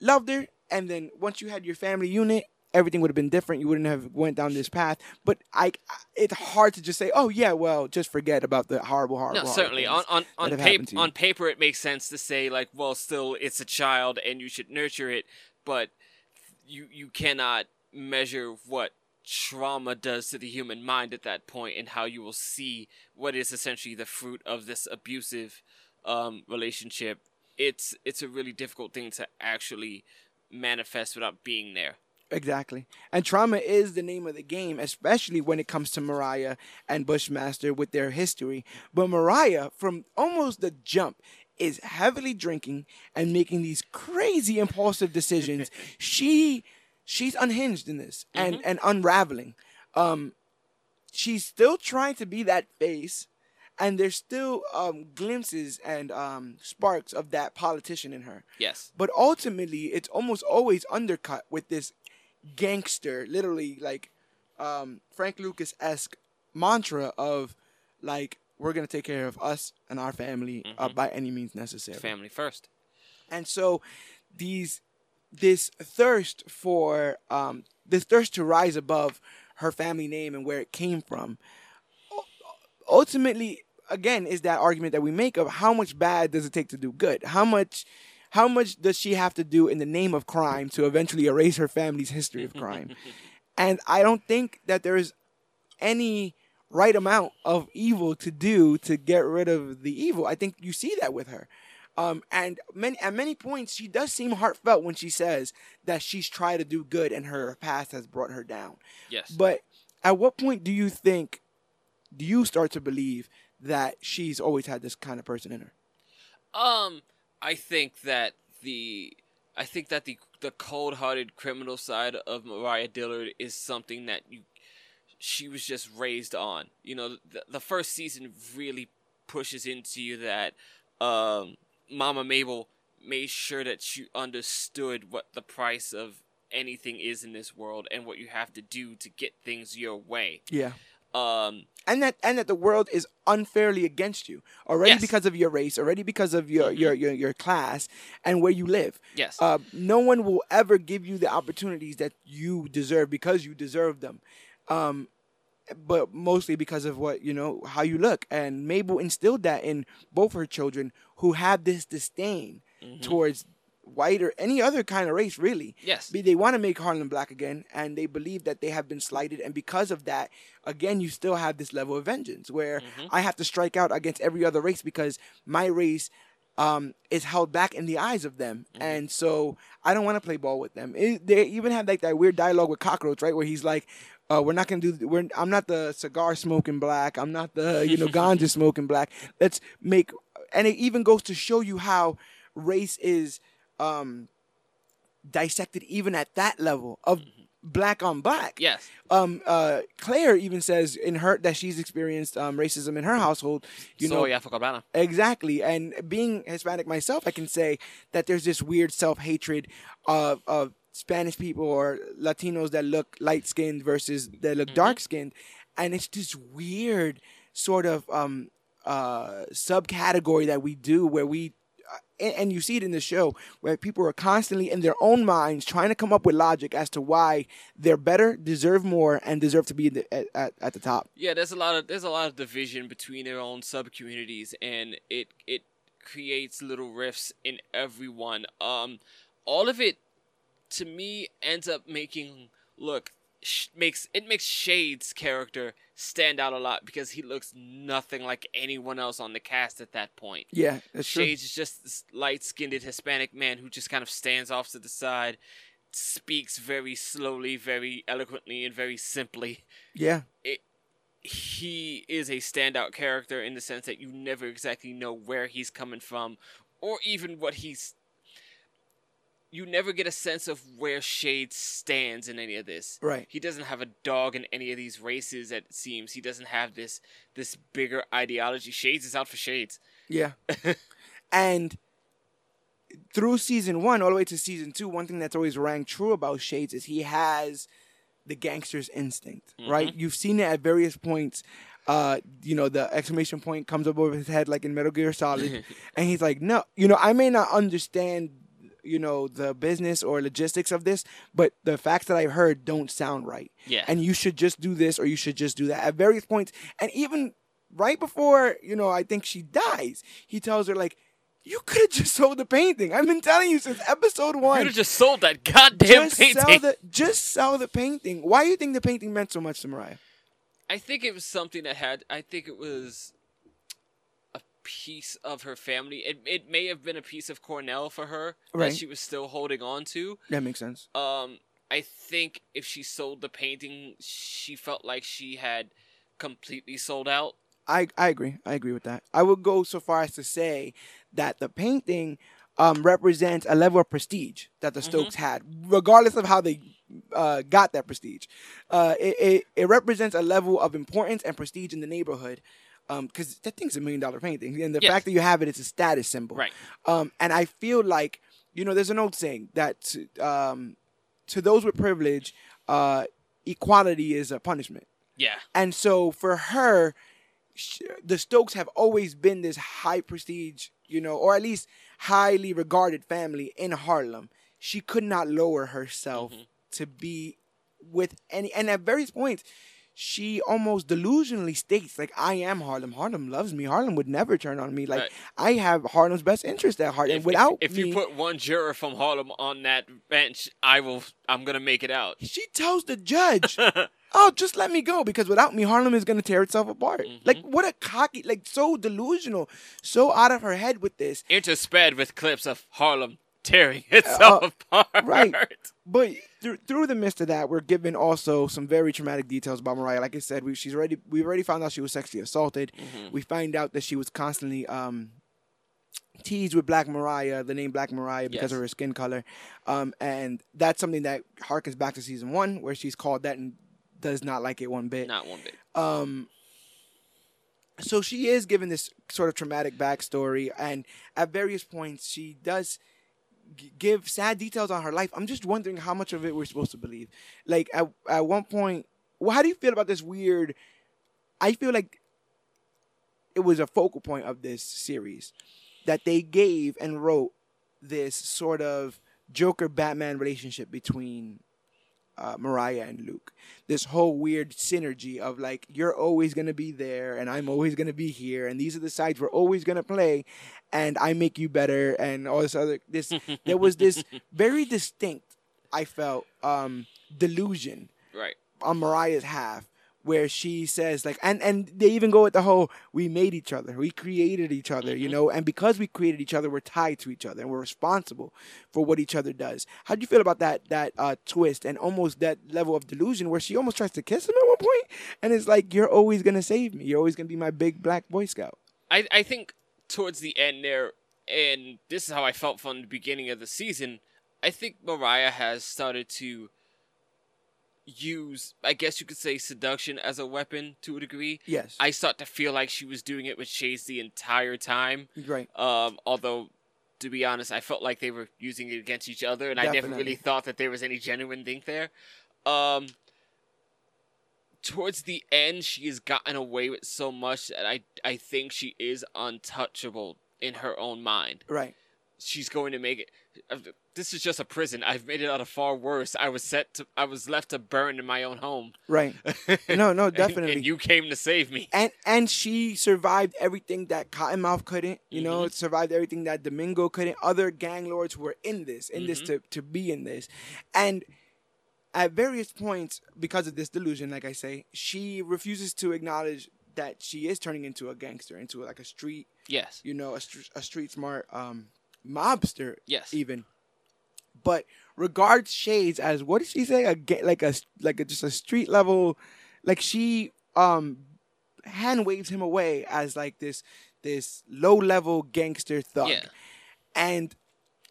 loved her and then once you had your family unit everything would have been different you wouldn't have went down this path but I it's hard to just say oh yeah well just forget about the horrible horrible No, horrible certainly. On on on, have paper, happened to you. on paper, it makes sense to say like, well, still, it's a child, and you should nurture it. But you you cannot measure what trauma does to the human mind at that point, and how you will see what is essentially the fruit of this abusive um, relationship. It's it's a really difficult thing to actually manifest without being there. Exactly. And trauma is the name of the game, especially when it comes to Mariah and Bushmaster with their history. But Mariah, from almost the jump, is heavily drinking and making these crazy impulsive decisions. [laughs] she she's unhinged in this and, and unraveling. Um she's still trying to be that face and there's still um glimpses and um sparks of that politician in her. Yes. But ultimately, it's almost always undercut with this gangster, literally like um, Frank Lucas esque mantra of like we're gonna take care of us and our family uh, by any means necessary. Family first. And so these this thirst for um, this thirst to rise above her family name and where it came from ultimately again is that argument that we make of how much bad does it take to do good how much how much does she have to do in the name of crime to eventually erase her family's history of crime [laughs] and i don't think that there is any right amount of evil to do to get rid of the evil i think you see that with her um, and many at many points she does seem heartfelt when she says that she's tried to do good and her past has brought her down. Yes. But at what point do you think do you start to believe that she's always had this kind of person in her? Um, I think that the I think that the the cold-hearted criminal side of Mariah Dillard is something that you she was just raised on. You know, the, the first season really pushes into you that um Mama Mabel made sure that she understood what the price of anything is in this world and what you have to do to get things your way. Yeah. Um, And that and that the world is unfairly against you already Yes. because of your race, already because of your your, your your class and where you live. yes. Uh, no one will ever give you the opportunities that you deserve because you deserve them. Um, but mostly because of what you know how you look and mabel instilled that in both her children who have this disdain towards white or any other kind of race really Yes. Be- they want to make harlem black again and they believe that they have been slighted and because of that again you still have this level of vengeance where i have to strike out against every other race because my race um, is held back in the eyes of them, and so I don't want to play ball with them. It, they even have like that weird dialogue with Cockroach, right, where he's like, Uh, we're not gonna do. We're. I'm not the cigar smoking black. I'm not the you know [laughs] ganja smoking black. Let's make. And it even goes to show you how race is um, dissected even at that level of black on black. Yes. Um. Uh. Claire even says in her that she's experienced um racism in her household. You know. Soy Afro-Cubana. Exactly. And being Hispanic myself, I can say that there's this weird self hatred of, of Spanish people or Latinos that look light skinned versus that look dark skinned. And it's this weird sort of um, uh, subcategory that we do where we. And and you see it in the show where people are constantly in their own minds trying to come up with logic as to why they're better, deserve more, and deserve to be the, at, at, at the top. Yeah, there's a lot of there's a lot of division between their own sub communities, and it it creates little rifts in everyone. Um, all of it, to me, ends up making look sh- makes it makes Shade's character stand out a lot because he looks nothing like anyone else on the cast at that point. Yeah, that's true. Shades is just this light-skinned Hispanic man who just kind of stands off to the side, speaks very slowly, very eloquently, and very simply Yeah. he is a standout character in the sense that you never exactly know where he's coming from or even what he's you never get a sense of where Shade stands in any of this. Right. He doesn't have a dog in any of these races it seems. He doesn't have this this bigger ideology. Shades is out for Shades. Yeah. [laughs] and through season one, all the way to season two, one thing that's always rang true about Shades is he has the gangster's instinct, right? You've seen it at various points. Uh, you know, the exclamation point comes up over his head like in Metal Gear Solid. [laughs] and he's like, no, you know, I may not understand, you know, the business or logistics of this, but the facts that I've heard don't sound right. Yeah. And you should just do this or you should just do that at various points. And even right before, you know, I think she dies, he tells her, like, you could have just sold the painting. I've been telling you since episode You one. could have just sold that goddamn just painting. sell the just sell the painting. Why do you think the painting meant so much to Mariah? I think it was something that had. I think it was piece of her family. It it may have been a piece of Cornell for her Right. that she was still holding on to. That makes sense. Um, I think if she sold the painting, she felt like she had completely sold out. I, I agree. I agree with that. I would go so far as to say that the painting um, represents a level of prestige that the Stokes had, regardless of how they uh, got that prestige. Uh, it, it, it represents a level of importance and prestige in the neighborhood. Because that thing's a million dollar painting, and the Yes. fact that you have it, it's a status symbol. Right. Um, and I feel like you know, there's an old saying that um, to those with privilege, uh, equality is a punishment. Yeah. And so for her, sh- the Stokes have always been this high prestige, you know, or at least highly regarded family in Harlem. She could not lower herself to be with any, and at various points, she almost delusionally states, like, I am Harlem. Harlem loves me. Harlem would never turn on me. Like, Right. I have Harlem's best interest at heart. If, and without if, if me, you put one juror from Harlem on that bench, I will. I'm gonna make it out. she tells the judge, [laughs] "Oh, just let me go because without me, Harlem is gonna tear itself apart." Like what a cocky, like so delusional, so out of her head with this. Intersped with clips of Harlem tearing itself [laughs] apart. Uh, right. But through, through the midst of that, we're given also some very traumatic details about Mariah. Like I said, we she's already we already found out she was sexually assaulted. We find out that she was constantly um, teased with Black Mariah, the name Black Mariah, because Yes. of her skin color, um, and that's something that harkens back to season one, where she's called that and does not like it one bit. Not one bit. Um, so she is given this sort of traumatic backstory, and at various points, she does give sad details on her life. I'm just wondering how much of it we're supposed to believe. Like at at one point, well, how do you feel about this weird? I feel like it was a focal point of this series that they gave and wrote this sort of Joker Batman relationship between uh, Mariah and Luke. This whole weird synergy of like you're always gonna be there and I'm always gonna be here and these are the sides we're always gonna play and I make you better and all this other this [laughs] there was this very distinct I felt um delusion Right. on Mariah's half where she says like and and they even go with the whole we made each other. We created each other you Mhm. know? And because we created each other we're tied to each other and we're responsible for what each other does. How do you feel about that that uh twist and almost that level of delusion where she almost tries to kiss him at one point? And it's like you're always gonna save me. You're always gonna be my big black boy scout. I I think towards the end there, and this is how I felt from the beginning of the season. I think Mariah has started to use, I guess you could say, seduction as a weapon to a degree. yes I start to feel like she was doing it with Chase the entire time. right Um, although, to be honest, I felt like they were using it against each other, and I never really thought that there was any genuine thing there. Um, towards the end, she has gotten away with so much that I I think she is untouchable in her own mind. right She's going to make it. This is just a prison. I've made it out of far worse. I was set to. I was left to burn in my own home. right [laughs] no no definitely and you came to save me. and and she survived everything that Cottonmouth couldn't. You know, Mhm. survived everything that Domingo couldn't. Other gang lords were in this, in this Mhm. to to be in this, and at various points, because of this delusion, like I say, she refuses to acknowledge that she is turning into a gangster, into like a street, Yes. you know, a, a street smart um, mobster, Yes. even. But regards Shades as what did she say? A like a like a, just a street level, like she um hand waves him away as like this this low level gangster thug, Yeah. and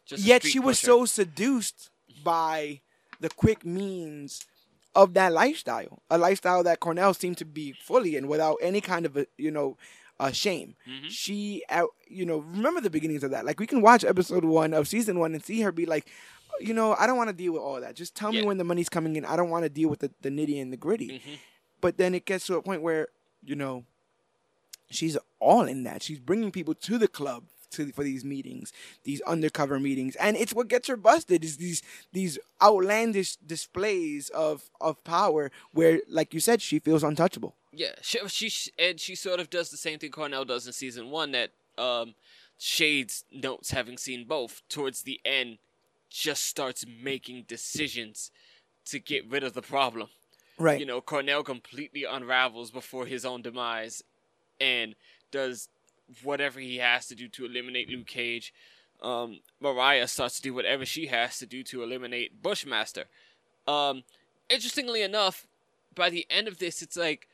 Just yet she was pusher. so seduced by the quick means of that lifestyle, a lifestyle that Cornell seemed to be fully in without any kind of a, you know uh, shame. Mhm. She, out, you know, remember the beginnings of that. Like we can watch episode one of season one and see her be like, you know, I don't want to deal with all that. Just tell me when the money's coming in. I don't want to deal with the, the nitty and the gritty. Mhm. But then it gets to a point where, you know, she's all in that. She's bringing people to the club to for these meetings, these undercover meetings, and it's what gets her busted. Is these these outlandish displays of of power where, like you said, she feels untouchable. Yeah, she, she and she sort of does the same thing Cornell does in season one. That um, Shades notes, having seen both, towards the end, just starts making decisions to get rid of the problem. Right. You know, Cornell completely unravels before his own demise, and does whatever he has to do to eliminate Luke Cage. Um, Mariah starts to do whatever she has to do to eliminate Bushmaster. Um, interestingly enough, by the end of this, it's like,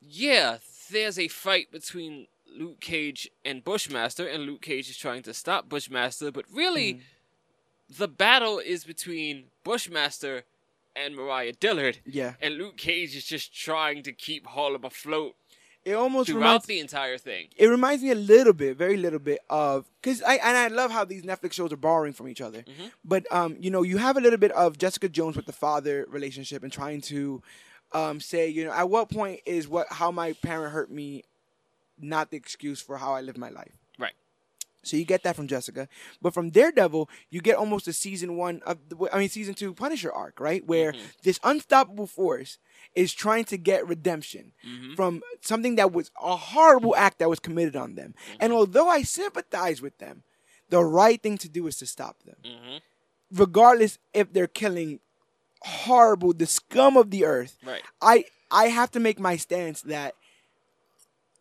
yeah, there's a fight between Luke Cage and Bushmaster, and Luke Cage is trying to stop Bushmaster, but really, Mm. The battle is between Bushmaster and Mariah Dillard, yeah. and Luke Cage is just trying to keep Harlem afloat It almost throughout reminds the entire thing. it reminds me a little bit, very little bit of because I and I love how these Netflix shows are borrowing from each other. Mhm. But um, you know, you have a little bit of Jessica Jones with the father relationship and trying to um say, you know, at what point is what how my parent hurt me not the excuse for how I live my life. So you get that from Jessica, but from Daredevil, you get almost a season one of the, I mean season two Punisher arc, right? Where Mhm. this unstoppable force is trying to get redemption Mhm. from something that was a horrible act that was committed on them. And although I sympathize with them, the right thing to do is to stop them, hmm regardless if they're killing horrible, the scum of the earth. Right. I I have to make my stance that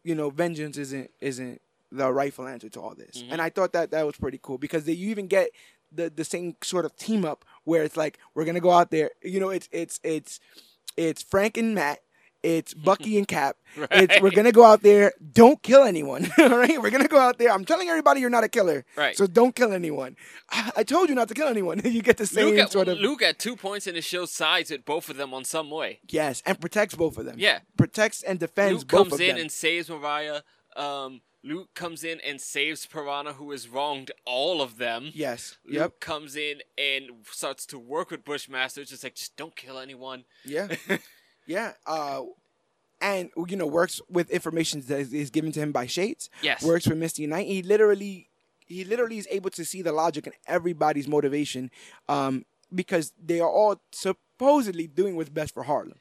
you know vengeance isn't isn't the rightful answer to all this. Mhm. And I thought that that was pretty cool because they, you even get the the same sort of team up where it's like we're gonna go out there. You know, it's it's it's it's Frank and Matt. It's [laughs] Bucky and Cap. It's we're gonna go out there. Don't kill anyone. All [laughs] right, we're gonna go out there. I'm telling everybody you're not a killer. Right. So don't kill anyone. I, I told you not to kill anyone. [laughs] you get the same Luke at, sort of Luke at two points in the show sides with both of them on some way. yes, and protects both of them. Yeah. protects and defends Luke both comes in them. and saves Mariah. Um, Luke comes in and saves Piranha, who has wronged all of them. yes. Luke Yep. comes in and starts to work with Bushmaster. It's just like, just don't kill anyone. Yeah. [laughs] yeah. Uh, and you know works with information that is, is given to him by Shades. Yes. Works with Misty Knight. He literally, he literally is able to see the logic in everybody's motivation, um, because they are all supposedly doing what's best for Harlem,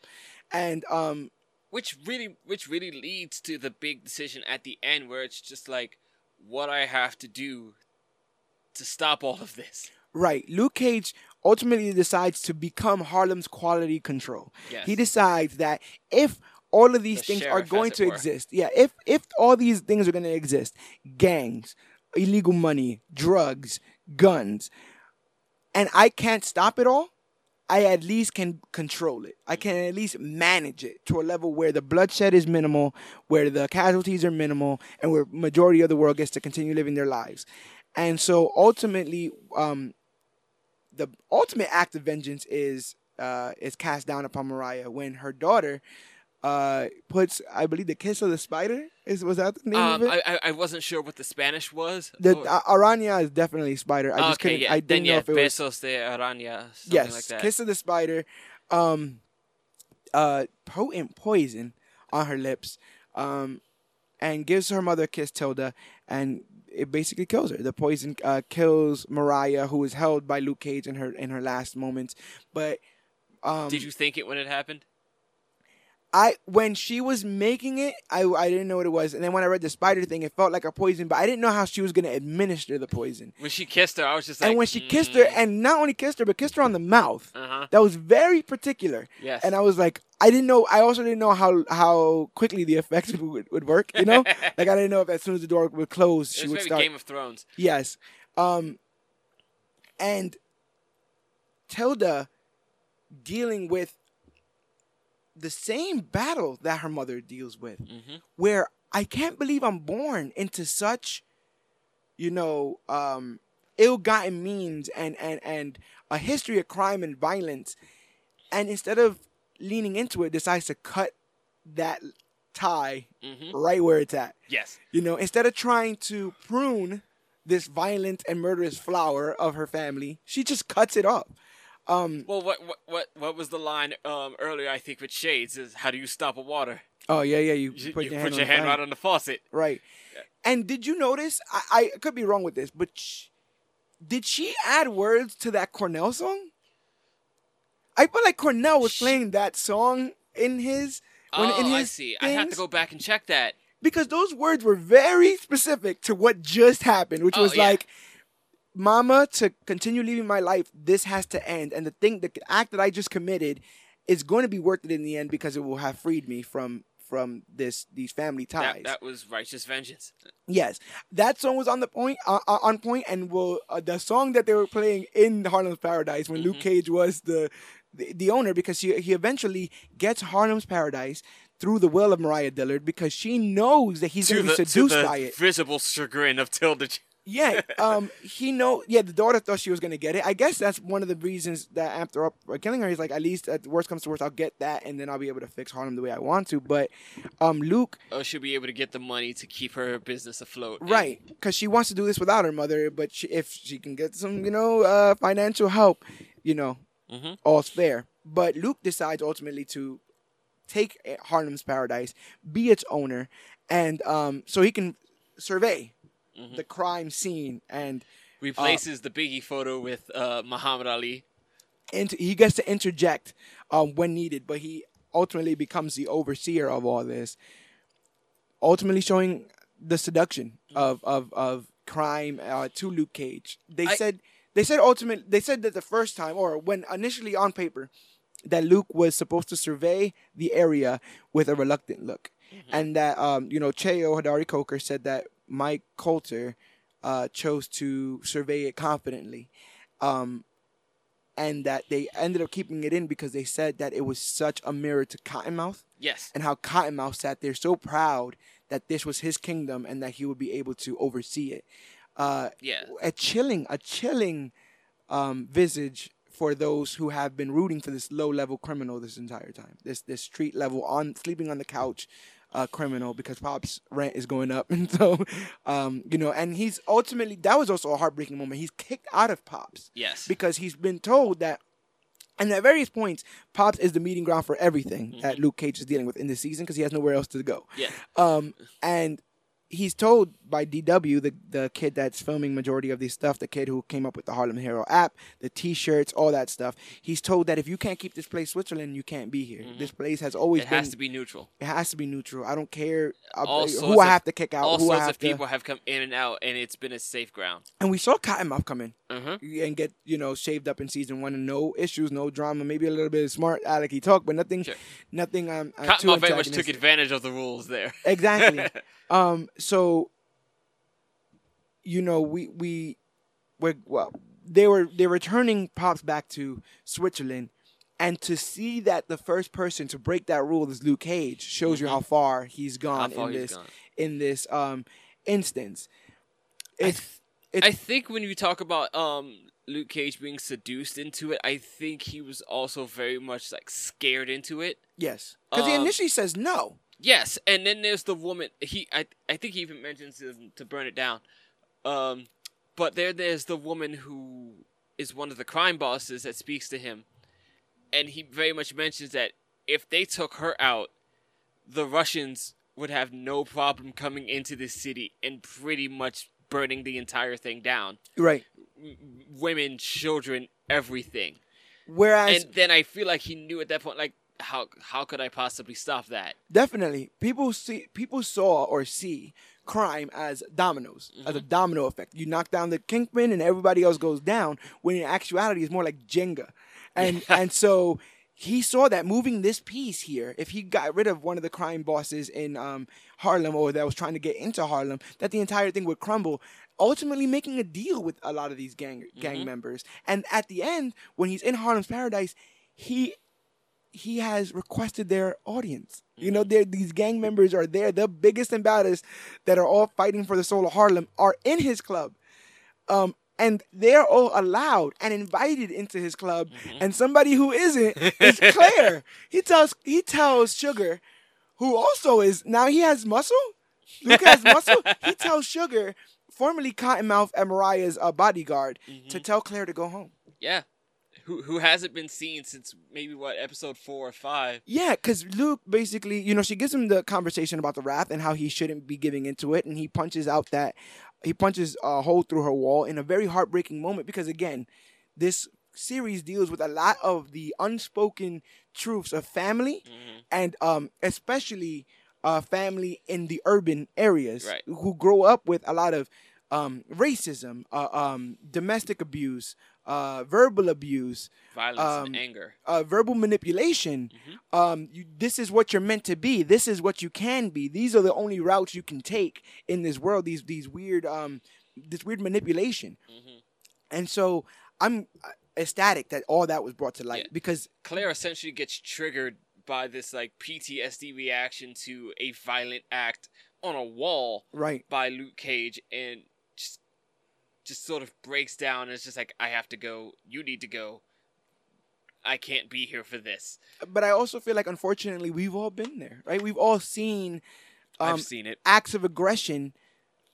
and um, which really which really leads to the big decision at the end where it's just like what I have to do to stop all of this. Right. Luke Cage ultimately decides to become Harlem's quality control. Yes. He decides that if all of these The things are going to were. exist, yeah, if if all these things are going to exist, gangs, illegal money, drugs, guns, and I can't stop it all, I at least can control it. I can at least manage it to a level where the bloodshed is minimal, where the casualties are minimal, and where majority of the world gets to continue living their lives. And so ultimately, um, the ultimate act of vengeance is uh, is cast down upon Mariah when her daughter uh, puts, I believe, the kiss of the spider. Is was that the name Um, of it? I, I wasn't sure what the Spanish was. the or- uh, Aranya is definitely spider. I just okay, couldn't. yeah. I didn't yeah, know if it was Besos de Araña, yes, like that. kiss of the spider, um, uh, potent poison on her lips, um, and gives her mother a kiss, Tilda, and it basically kills her. The poison uh, kills Mariah, who is held by Luke Cage in her in her last moments. But um, Did you think it when it happened? I when she was making it, I I didn't know what it was, and then when I read the spider thing, it felt like a poison, but I didn't know how she was gonna administer the poison. When she kissed her, I was just like. and when she kissed her, mm, and not only kissed her, but kissed her on the mouth. Uh-huh. That was very particular. Yes. And I was like, I didn't know. I also didn't know how how quickly the effects [laughs] would, would work. You know, [laughs] like I didn't know if as soon as the door would close, it she was would start. Game of Thrones. Yes. Um. And Tilda dealing with the same battle that her mother deals with, Mhm. where I can't believe I'm born into such, you know, um, ill-gotten means and and and a history of crime and violence, and instead of leaning into it, decides to cut that tie Mhm. right where it's at. Yes. You know, instead of trying to prune this violent and murderous flower of her family, she just cuts it off. Um, Well, what what what what was the line um, earlier? I think with Shades is how do you stop a water? oh yeah, yeah, you, You, put you your put hand, your hand right on the faucet. right. And did you notice? I, I could be wrong with this, but sh- did she add words to that Cornell song? I feel like Cornell was Sh- playing that song in his when oh, in his I see. I have to go back and check that. because those words were very specific to what just happened, which Oh, was yeah. like, "Mama, to continue living my life, this has to end, and the thing, the act that I just committed, is going to be worth it in the end because it will have freed me from from this these family ties." That, that was righteous vengeance. Yes, that song was on the point, uh, uh, on point, and will uh, the song that they were playing in Harlem's Paradise when Luke Mhm. Cage was the, the the owner because he he eventually gets Harlem's Paradise through the will of Mariah Dillard because she knows that he's going to be seduced by it. visible chagrin of Tilda. Yeah, um, he know. Yeah, the daughter thought she was gonna get it. I guess that's one of the reasons that after up uh, killing her, he's like, at least at the worst comes to worst, I'll get that, and then I'll be able to fix Harlem the way I want to. But, um, Luke, Oh, she'll be able to get the money to keep her business afloat. right, because she wants to do this without her mother, but she, if she can get some, you know, uh, financial help, you know, Mhm. all's fair. But Luke decides ultimately to take uh, Harlem's Paradise, be its owner, and um, so he can survey Mhm. the crime scene and Replaces the Biggie photo with uh, Muhammad Ali. inter- he gets to interject um, when needed, but he ultimately becomes the overseer of all this. Ultimately, showing the seduction of of, of crime uh, to Luke Cage. They I- said they said ultimate. They said that the first time, or when initially on paper, that Luke was supposed to survey the area with a reluctant look, and that um, you know Cheo Hodari Coker said that Mike Colter uh, chose to survey it confidently. Um, and that they ended up keeping it in because they said that it was such a mirror to Cottonmouth Yes. and how Cottonmouth sat there so proud that this was his kingdom and that he would be able to oversee it. Uh, Yeah. a chilling, a chilling um, visage for those who have been rooting for this low-level criminal this entire time. This this street level on sleeping on the couch uh, criminal because Pop's rent is going up, [laughs] and so um, you know, and he's ultimately that was also a heartbreaking moment. He's kicked out of Pops Yes. because he's been told that and at various points pops is the meeting ground for everything that luke cage is dealing with in this season because he has nowhere else to go yeah. um, and he's told by DW, the the kid that's filming majority of this stuff, the kid who came up with the Harlem Hero app, the T-shirts, all that stuff. He's told that if you can't keep this place Switzerland, you can't be here. This place has always Mm-hmm. It been. has to be neutral. it has to be neutral. I don't care All who I of- have to kick out, All who I sorts have of to. people have come in and out, and it's been a safe ground. And we saw Cottonmouth come in hmm and get you know shaved up in season one, and no issues, no drama, maybe a little bit of smart alecky talk, but nothing, Sure. nothing. Um, uh, Cottonmouth very much took advantage of the rules there. Exactly. [laughs] um. So, you know, we we we well, they were they were returning pops back to Switzerland, and to see that the first person to break that rule is Luke Cage shows you how far he's gone Mm-hmm. Far in he's this gone. in this um instance. I It's th- it's I think when you talk about um Luke Cage being seduced into it, I think he was also very much like scared into it. yes, because he um, initially says no. Yes, and then there's the woman. He, I, I think he even mentions to, burn it down. Um, but there, there's the woman who is one of the crime bosses that speaks to him, and he very much mentions that if they took her out, the Russians would have no problem coming into this city and pretty much burning the entire thing down. Right. W- women, children, everything. Whereas and then I feel like he knew at that point, like, how how could I possibly stop that? Definitely, people see people saw or see crime as dominoes, as a Mm-hmm. domino effect. You knock down the kingpin, and everybody else goes down. When in actuality, it's more like Jenga, and and so he saw that moving this piece here. If he got rid of one of the crime bosses in um, Harlem, or that was trying to get into Harlem, that the entire thing would crumble. Ultimately, making a deal with a lot of these gang gang Mm-hmm. members, and at the end, when he's in Harlem's Paradise, he he has requested their audience. You know, these gang members are there. The biggest and baddest that are all fighting for the soul of Harlem are in his club. Um, and they're all allowed and invited into his club. And somebody who isn't is Claire. [laughs] he tells he tells Sugar, who also is now he has muscle. Luke has muscle. He [laughs] tells Sugar, formerly Cottonmouth and Mariah's uh, bodyguard, to tell Claire to go home. Yeah. Who who hasn't been seen since maybe what episode four or five? Yeah, because Luke basically, you know, she gives him the conversation about the wrath and how he shouldn't be giving into it, and he punches out that he punches a hole through her wall in a very heartbreaking moment because again, this series deals with a lot of the unspoken truths of family and um especially uh family in the urban areas Right. who grow up with a lot of um racism, uh, um domestic abuse, uh verbal abuse, Violence Um, and anger. uh, verbal manipulation. Mm-hmm. Um, you, this is what you're meant to be. This is what you can be. These are the only routes you can take in this world. These these weird um, this weird manipulation. Mm-hmm. And so I'm uh, ecstatic that all that was brought to light Yeah. because Claire essentially gets triggered by this like PTSD reaction to a violent act on a wall right, by Luke Cage and just sort of breaks down and it's just like I have to go, you need to go. I can't be here for this. but I also feel like unfortunately we've all been there. Right, we've all seen um, I've seen it. acts of aggression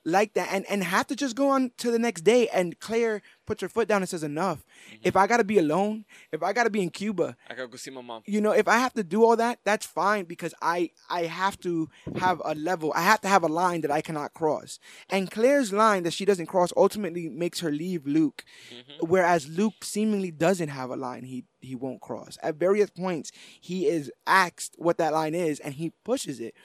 like that and, and have to just go on to the next day and Claire puts her foot down and says enough. Mm-hmm. If I gotta be alone, if I gotta be in Cuba, I gotta go see my mom. you know if i have to do all that that's fine because i i have to have a level i have to have a line that i cannot cross. And claire's line that she doesn't cross ultimately makes her leave luke mm-hmm. whereas luke seemingly doesn't have a line he he won't cross. At various points he is asked what that line is and he pushes it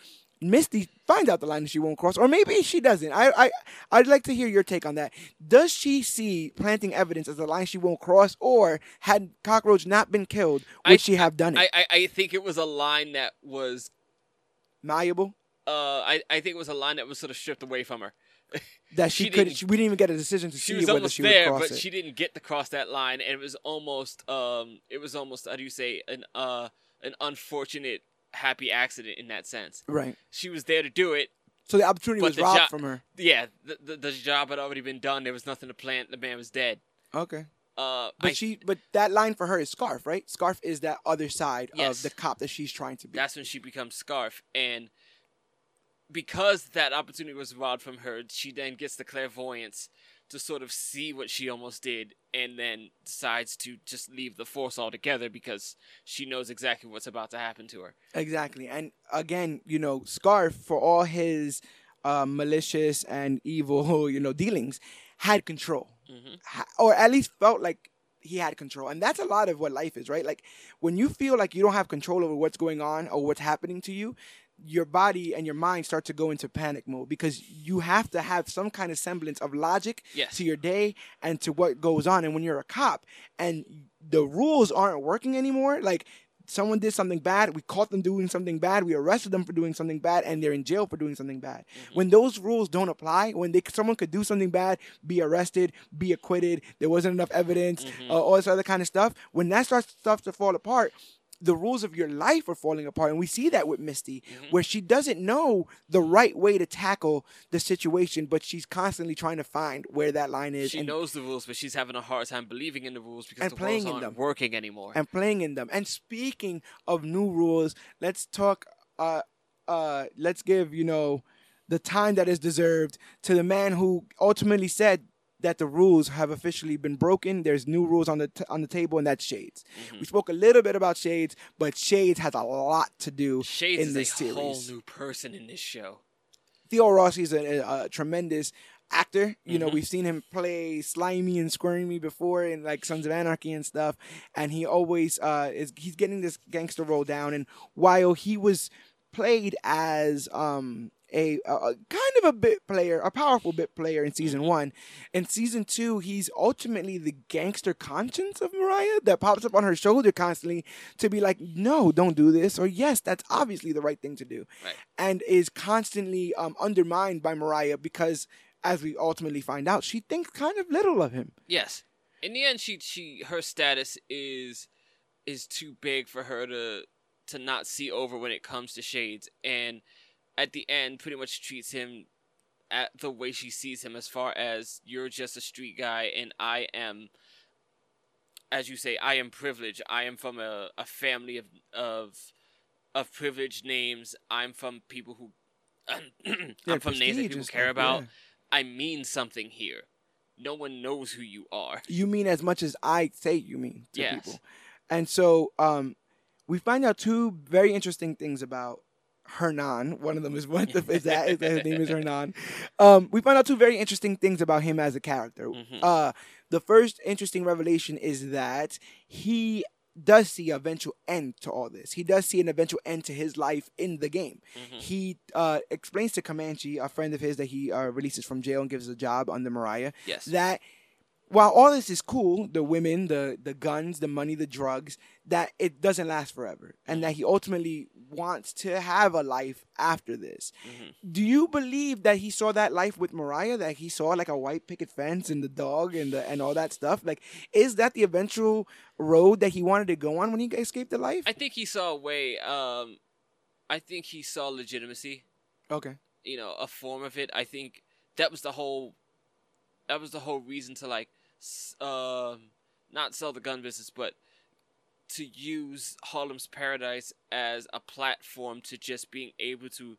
Misty finds out the line that she won't cross, or maybe she doesn't. I, I, I'd like to hear your take on that. Does she see planting evidence as a line she won't cross, or had Cockroach not been killed, would I- she have done it? I, I, I think it was a line that was malleable uh I, I think it was a line that was sort of stripped away from her. that [laughs] she, She could. didn't- She, we didn't even get a decision to She see was whether she there, would cross but it. she didn't get to cross that line, and it was almost um it was almost how do you say an uh an unfortunate happy accident in that sense. right. She was there to do it. So the opportunity was the robbed jo- from her. Yeah, the, the the job had already been done. There was nothing to plant. The man was dead. Okay. Uh, But I, she, but that line for her is Scarf, right? Scarf is that other side Yes. of the cop that she's trying to be. that's when she becomes Scarf, and because that opportunity was robbed from her, she then gets the clairvoyance to sort of see what she almost did, and then decides to just leave the force altogether because she knows exactly what's about to happen to her. Exactly. And again, you know, Scarf for all his uh, malicious and [laughs] evil, you know, dealings, had control, Mhm. Or at least felt like he had control. And that's a lot of what life is, right? Like when you feel like you don't have control over what's going on or what's happening to you, your body and your mind start to go into panic mode because you have to have some kind of semblance of logic Yes. to your day and to what goes on. And when you're a cop and the rules aren't working anymore, like someone did something bad, we caught them doing something bad, we arrested them for doing something bad, and they're in jail for doing something bad. When those rules don't apply, when they someone could do something bad, be arrested, be acquitted, there wasn't enough evidence, uh, all this other kind of stuff. When that starts stuff to fall apart. The rules of your life are falling apart, and we see that with Misty, where she doesn't know the right way to tackle the situation, but she's constantly trying to find where that line is. She and, knows the rules, but she's having a hard time believing in the rules because And the playing rules in aren't them. working anymore. and playing in them. And speaking of new rules, let's talk. Uh, uh, let's give you know the time that is deserved to the man who ultimately said that the rules have officially been broken. There's new rules on the t- on the table, and that's Shades. Mm-hmm. We spoke a little bit about Shades, but Shades has a lot to do Shades in is this a series. whole new person in this show. Theo Rossi is a, a, a tremendous actor. You know, Mhm. we've seen him play slimy and squirmy before in like Sons of Anarchy and stuff, and he always uh, is he's getting this gangster role down. And while he was played as um a, a a kind of a bit player, a powerful bit player in season one. In season two, he's ultimately the gangster conscience of Mariah that pops up on her shoulder constantly to be like, no, don't do this, or yes, that's obviously the right thing to do, Right. and is constantly um, undermined by Mariah because, as we ultimately find out, she thinks kind of little of him. Yes. In the end, she she her status is is too big for her to to not see over when it comes to Shades, and at the end, pretty much treats him at the way she sees him, as far as you're just a street guy, and I am, as you say, I am privileged. I am from a, a family of of of privileged names. I'm from people who. [clears throat] I'm Yeah, from names that people care about. yeah. I mean something here. No one knows who you are. You mean as much as I say you mean to Yes. people. And so um, we find out two very interesting things about Hernan. One of them is [laughs] what the, is that, is that his name is [laughs] Hernan. Um, we find out two very interesting things about him as a character. Mhm. Uh, the first interesting revelation is that he does see an eventual end to all this. He does see an eventual end to his life in the game. Mhm. He uh, explains to Comanche, a friend of his that he uh, releases from jail and gives a job under Mariah, Yes. that while all this is cool, the women, the the guns, the money, the drugs, that it doesn't last forever, and that he ultimately wants to have a life after this. Mhm. Do you believe that he saw that life with Mariah? That he saw like a white picket fence and the dog and the and all that stuff? Like, is that the eventual road that he wanted to go on when he escaped the life? I think he saw a way. Um, I think he saw legitimacy. okay. You know, a form of it. I think that was the whole. That was the whole reason to like, um, not sell the gun business, but to use Harlem's Paradise as a platform to just being able to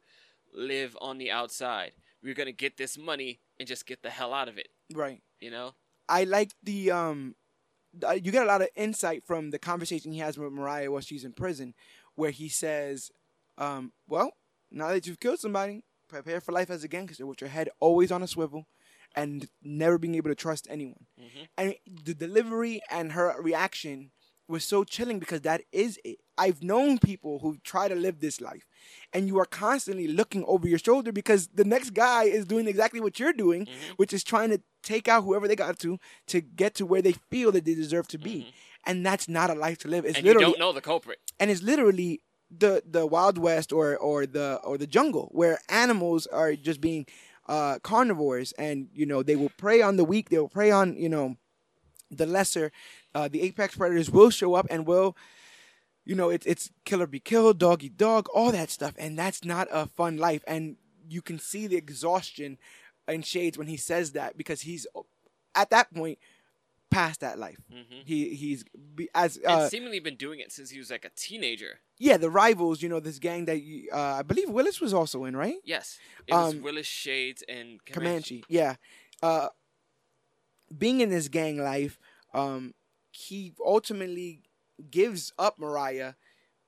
live on the outside. We're gonna get this money and just get the hell out of it. Right. You know. I like the um you get a lot of insight from the conversation he has with Mariah while she's in prison where he says um well now that you've killed somebody prepare for life as a gangster with your head always on a swivel and never being able to trust anyone hmm and the delivery and her reaction was so chilling because that is it. I've known people who try to live this life, and you are constantly looking over your shoulder because the next guy is doing exactly what you're doing, Mhm. which is trying to take out whoever they got to to get to where they feel that they deserve to be, Mhm. and that's not a life to live. It's And you don't know the culprit. and it's literally the the wild west or or the or the jungle where animals are just being uh carnivores and you know they will prey on the weak they will prey on you know the lesser uh the apex predators will show up and will you know it's it's killer be killed dog eat dog all that stuff and that's not a fun life and you can see the exhaustion in shades when he says that because he's at that point past that life hmm he he's as and uh, seemingly been doing it since he was like a teenager. yeah, the rivals, you know, this gang that you, uh, I believe Willis was also in, right? Yes, it was Um, Willis Shades and Comanche. Comanche, yeah. Uh, being in this gang life, um, he ultimately gives up Mariah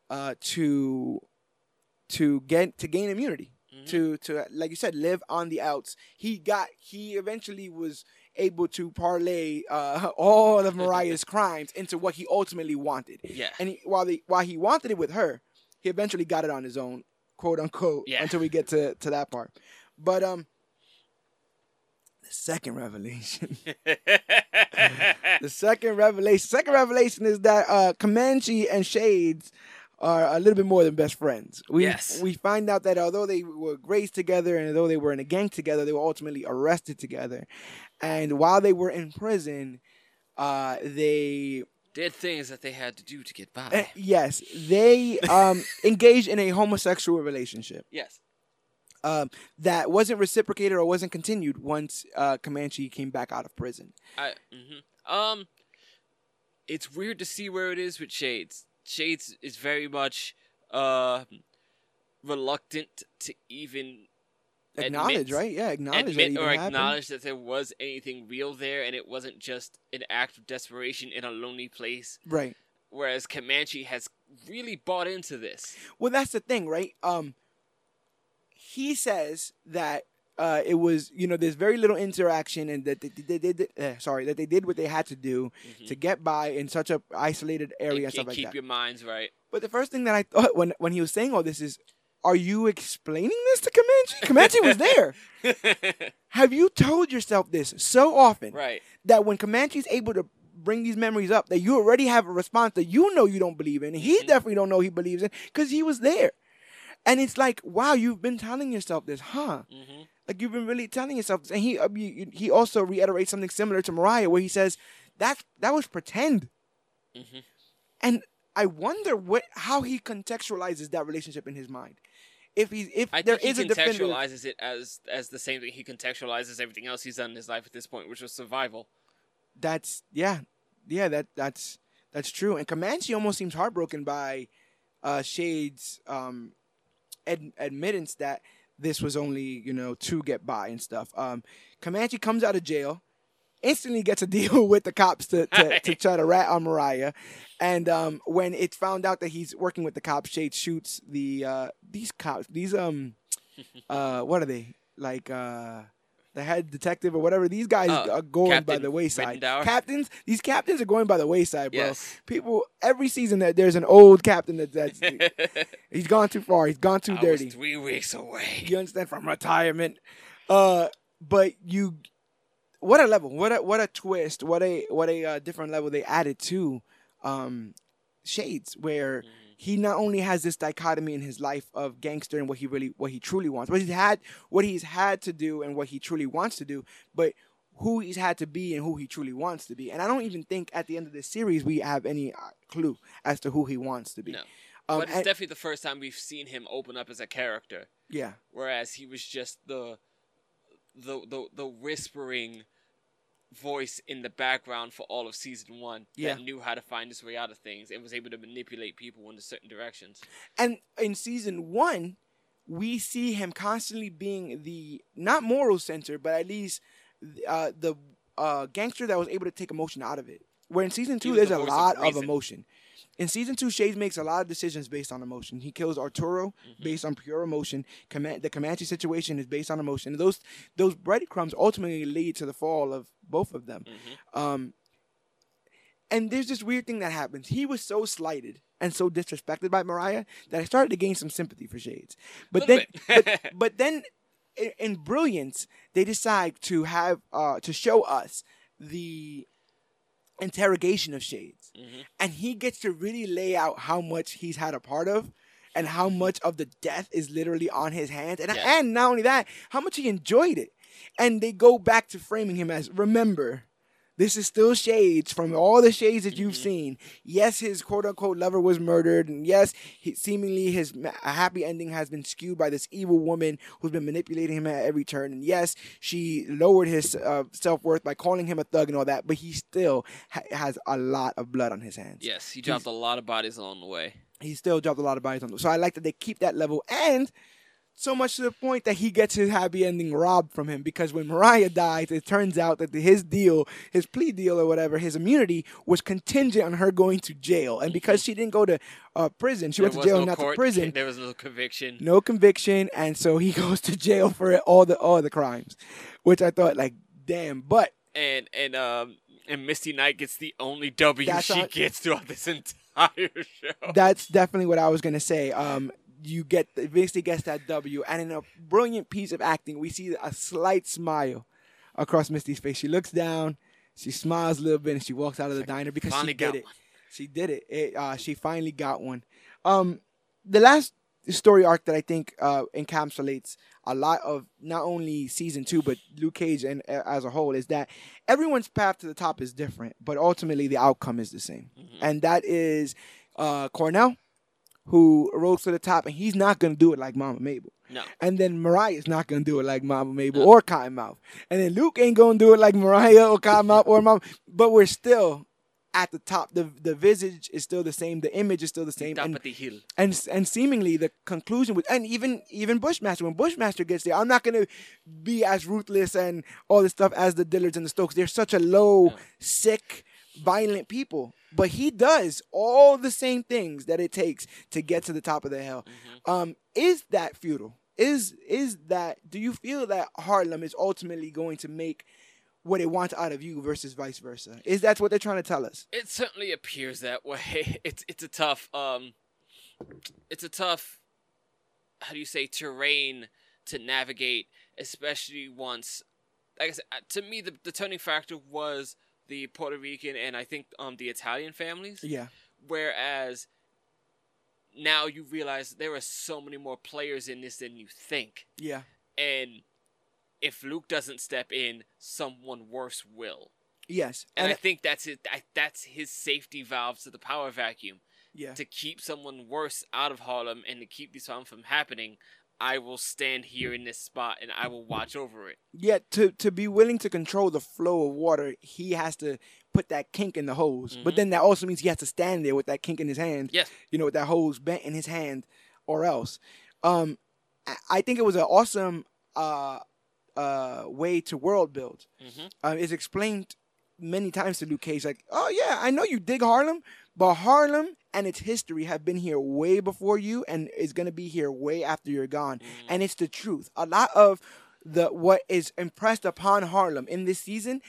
uh, to to get to gain immunity to to like you said, live on the outs. He got he eventually was able to parlay uh, [laughs] all of Mariah's [laughs] crimes into what he ultimately wanted. Yeah. And he, while the while he wanted it with her, he eventually got it on his own, quote unquote. Yeah. Until we get to to that part, but um. The second revelation. [laughs] the second revelation. Second revelation is that uh, Comanche and Shades are a little bit more than best friends. We Yes. we find out that although they were raised together and although they were in a gang together, they were ultimately arrested together. And while they were in prison, uh, they Did things that they had to do to get by. eh, yes they um, [laughs] engaged in a homosexual relationship yes. um, that wasn't reciprocated or wasn't continued once uh, Comanche came back out of prison. I mhm. um it's weird to see where it is with Shades. Shades is very much uh reluctant to even Acknowledge, Admit- right? Yeah, acknowledge that admit or happened. acknowledge that there was anything real there and it wasn't just an act of desperation in a lonely place. Right. Whereas Comanche has really bought into this. Well, that's the thing, right? Um, he says that uh, it was, you know, there's very little interaction, and that they, they, they, did, uh, sorry, that they did what they had to do to get by in such a isolated area and, and, stuff and like keep that. your minds right. But the first thing that I thought [laughs] when when he was saying all this is, are you explaining this to Comanche? Comanche was there. [laughs] Have you told yourself this so often right. that when Comanche's able to bring these memories up, that you already have a response that you know you don't believe in, he Mhm. definitely don't know he believes in because he was there. And it's like, wow, you've been telling yourself this, huh? hmm Like you've been really telling yourself this. And he uh, he also reiterates something similar to Mariah, where he says that that was pretend. hmm And I wonder what how he contextualizes that relationship in his mind. If he if I there think is he contextualizes it as as the same thing he contextualizes everything else he's done in his life at this point, which was survival. that's yeah, yeah that that's that's true. And Comanche almost seems heartbroken by uh, Shade's um, ad- admittance that this was only you know to get by and stuff. Um, Comanche comes out of jail, instantly gets a deal [laughs] with the cops to to, [laughs] to try to rat on Mariah, and um, when it's found out that he's working with the cops, Shade shoots the uh, these cops. These um, [laughs] uh, what are they like? Uh, the head detective or whatever. These guys Uh, are going by the wayside. Ridenhour? Captains, these captains are going by the wayside, bro. Yes. People every season that there's an old captain that that's he's gone too far. He's gone too I dirty. three weeks away. You understand from retirement. Uh, but you, what a level! What a what a twist! What a what a uh, different level they added to um, Shades, where he not only has this dichotomy in his life of gangster and what he really what he truly wants, what he's had what he's had to do and what he truly wants to do, but who he's had to be and who he truly wants to be. And I don't even think at the end of this series we have any uh, clue as to who he wants to be. No. Um, but it's and- definitely the first time we've seen him open up as a character, yeah. whereas he was just the the the, the whispering voice in the background for all of season one Yeah. that knew how to find his way out of things and was able to manipulate people into certain directions. And in season one, we see him constantly being the not moral center, but at least uh, the uh, gangster that was able to take emotion out of it. Where in season two, there's the a voice of lot of, emotion. In season two, Shades makes a lot of decisions based on emotion. He kills Arturo Mm-hmm. based on pure emotion. Coman- the Comanche situation is based on emotion. Those those breadcrumbs ultimately lead to the fall of both of them. Mm-hmm. Um, and there's this weird thing that happens. He was so slighted and so disrespected by Mariah that I started to gain some sympathy for Shades. But then, but, [laughs] but then, in, in brilliance, they decide to have uh, to show us the interrogation of Shades, Mhm. and he gets to really lay out how much he's had a part of. And how much of the death is literally on his hands, and and not only that, how much he enjoyed it, and they go back to framing him as remember, this is still shades from all the shades that you've seen. Yes, his quote unquote lover was murdered, and yes, he, seemingly his ma- a happy ending has been skewed by this evil woman who's been manipulating him at every turn. And yes, she lowered his uh, self worth by calling him a thug and all that, but he still ha- has a lot of blood on his hands. yes, he dropped a lot of bodies along the way. He still dropped a lot of bodies on. the. So I like that they keep that level and. So much to the point that he gets his happy ending robbed from him because when Mariah dies, it turns out that his deal, his plea deal or whatever, his immunity was contingent on her going to jail. And because she didn't go to uh, prison, she There went to jail, no not court, to prison. [laughs] There was no conviction. No conviction, and so he [laughs] goes to jail for all the all the crimes, which I thought like, damn. But And and um and Misty Knight gets the only W she on- gets throughout this [laughs] entire show. that's definitely what I was gonna say. Um, you get Misty gets that W, and in a brilliant piece of acting, we see a slight smile across Misty's face. She looks down, she smiles a little bit, and she walks out of the diner because she did it. one. She did it. it uh, she finally got one. Um, the last story arc that I think uh, encapsulates a lot of not only season two but Luke Cage and uh, as a whole is that everyone's path to the top is different, but ultimately the outcome is the same, and that is uh, Cornell, who rose to the top, and he's not gonna do it like Mama Mabel. No. And then Mariah's not gonna do it like Mama Mabel or Cottonmouth. And then Luke ain't gonna do it like Mariah or Cottonmouth or Mama. But we're still at the top. The the visage is still the same. The image is still the same. Top And, of the hill. and and seemingly the conclusion was and even even Bushmaster when Bushmaster gets there, I'm not gonna be as ruthless and all this stuff as the Dillards and the Stokes. They're such a low, sick, violent people. But he does all the same things that it takes to get to the top of the hill. Um, is that futile? Is is that do you feel that Harlem is ultimately going to make what it wants out of you versus vice versa? Is that what they're trying to tell us? It certainly appears that way. [laughs] It's it's a tough um it's a tough how do you say terrain to navigate, especially once like I said, uh, to me the, the turning factor was the Puerto Rican and I think um the Italian families. Yeah. Whereas now you realize there are so many more players in this than you think. Yeah. And if Luke doesn't step in, someone worse will. Yes. And, And I think that's it. That's his safety valve to the power vacuum yeah. to keep someone worse out of Harlem and to keep this harm from happening. I will stand here in this spot and I will watch over it. Yet to to be willing to control the flow of water, he has to put that kink in the hose. But then that also means he has to stand there with that kink in his hand. Yes. You know, with that hose bent in his hand, or else. Um, I- I think it was an awesome uh uh way to world build. Mm-hmm. Uh, it's explained many times to Luke Cage, like, oh yeah, I know you dig Harlem, but Harlem and its history have been here way before you, and is gonna be here way after you're gone. And it's the truth. A lot of the what is impressed upon Harlem in this season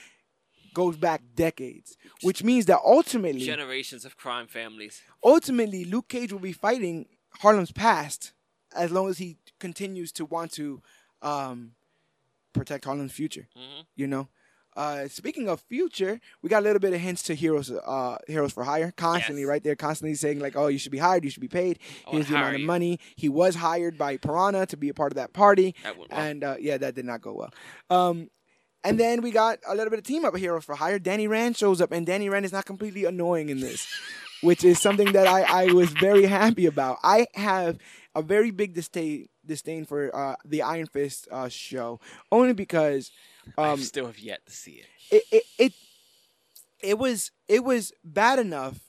goes back decades, which means that ultimately, Generations of crime families. ultimately, Luke Cage will be fighting Harlem's past as long as he continues to want to um, protect Harlem's future. Mhm. You know. Uh, speaking of future, we got a little bit of hints to heroes, uh, heroes for hire, constantly Yes. right there, constantly saying like, "Oh, you should be hired, you should be paid. Here's the amount of you." money." He was hired by Piranha to be a part of that party, That well. and uh, yeah, that did not go well. Um, and then we got a little bit of team up heroes for hire. Danny Rand shows up, and Danny Rand is not completely annoying in this, [laughs] which is something that I, I was very happy about. I have a very big disdain disdain for uh, the Iron Fist uh, show, only because [laughs] I um, still have yet to see it. it, it it it was it was bad enough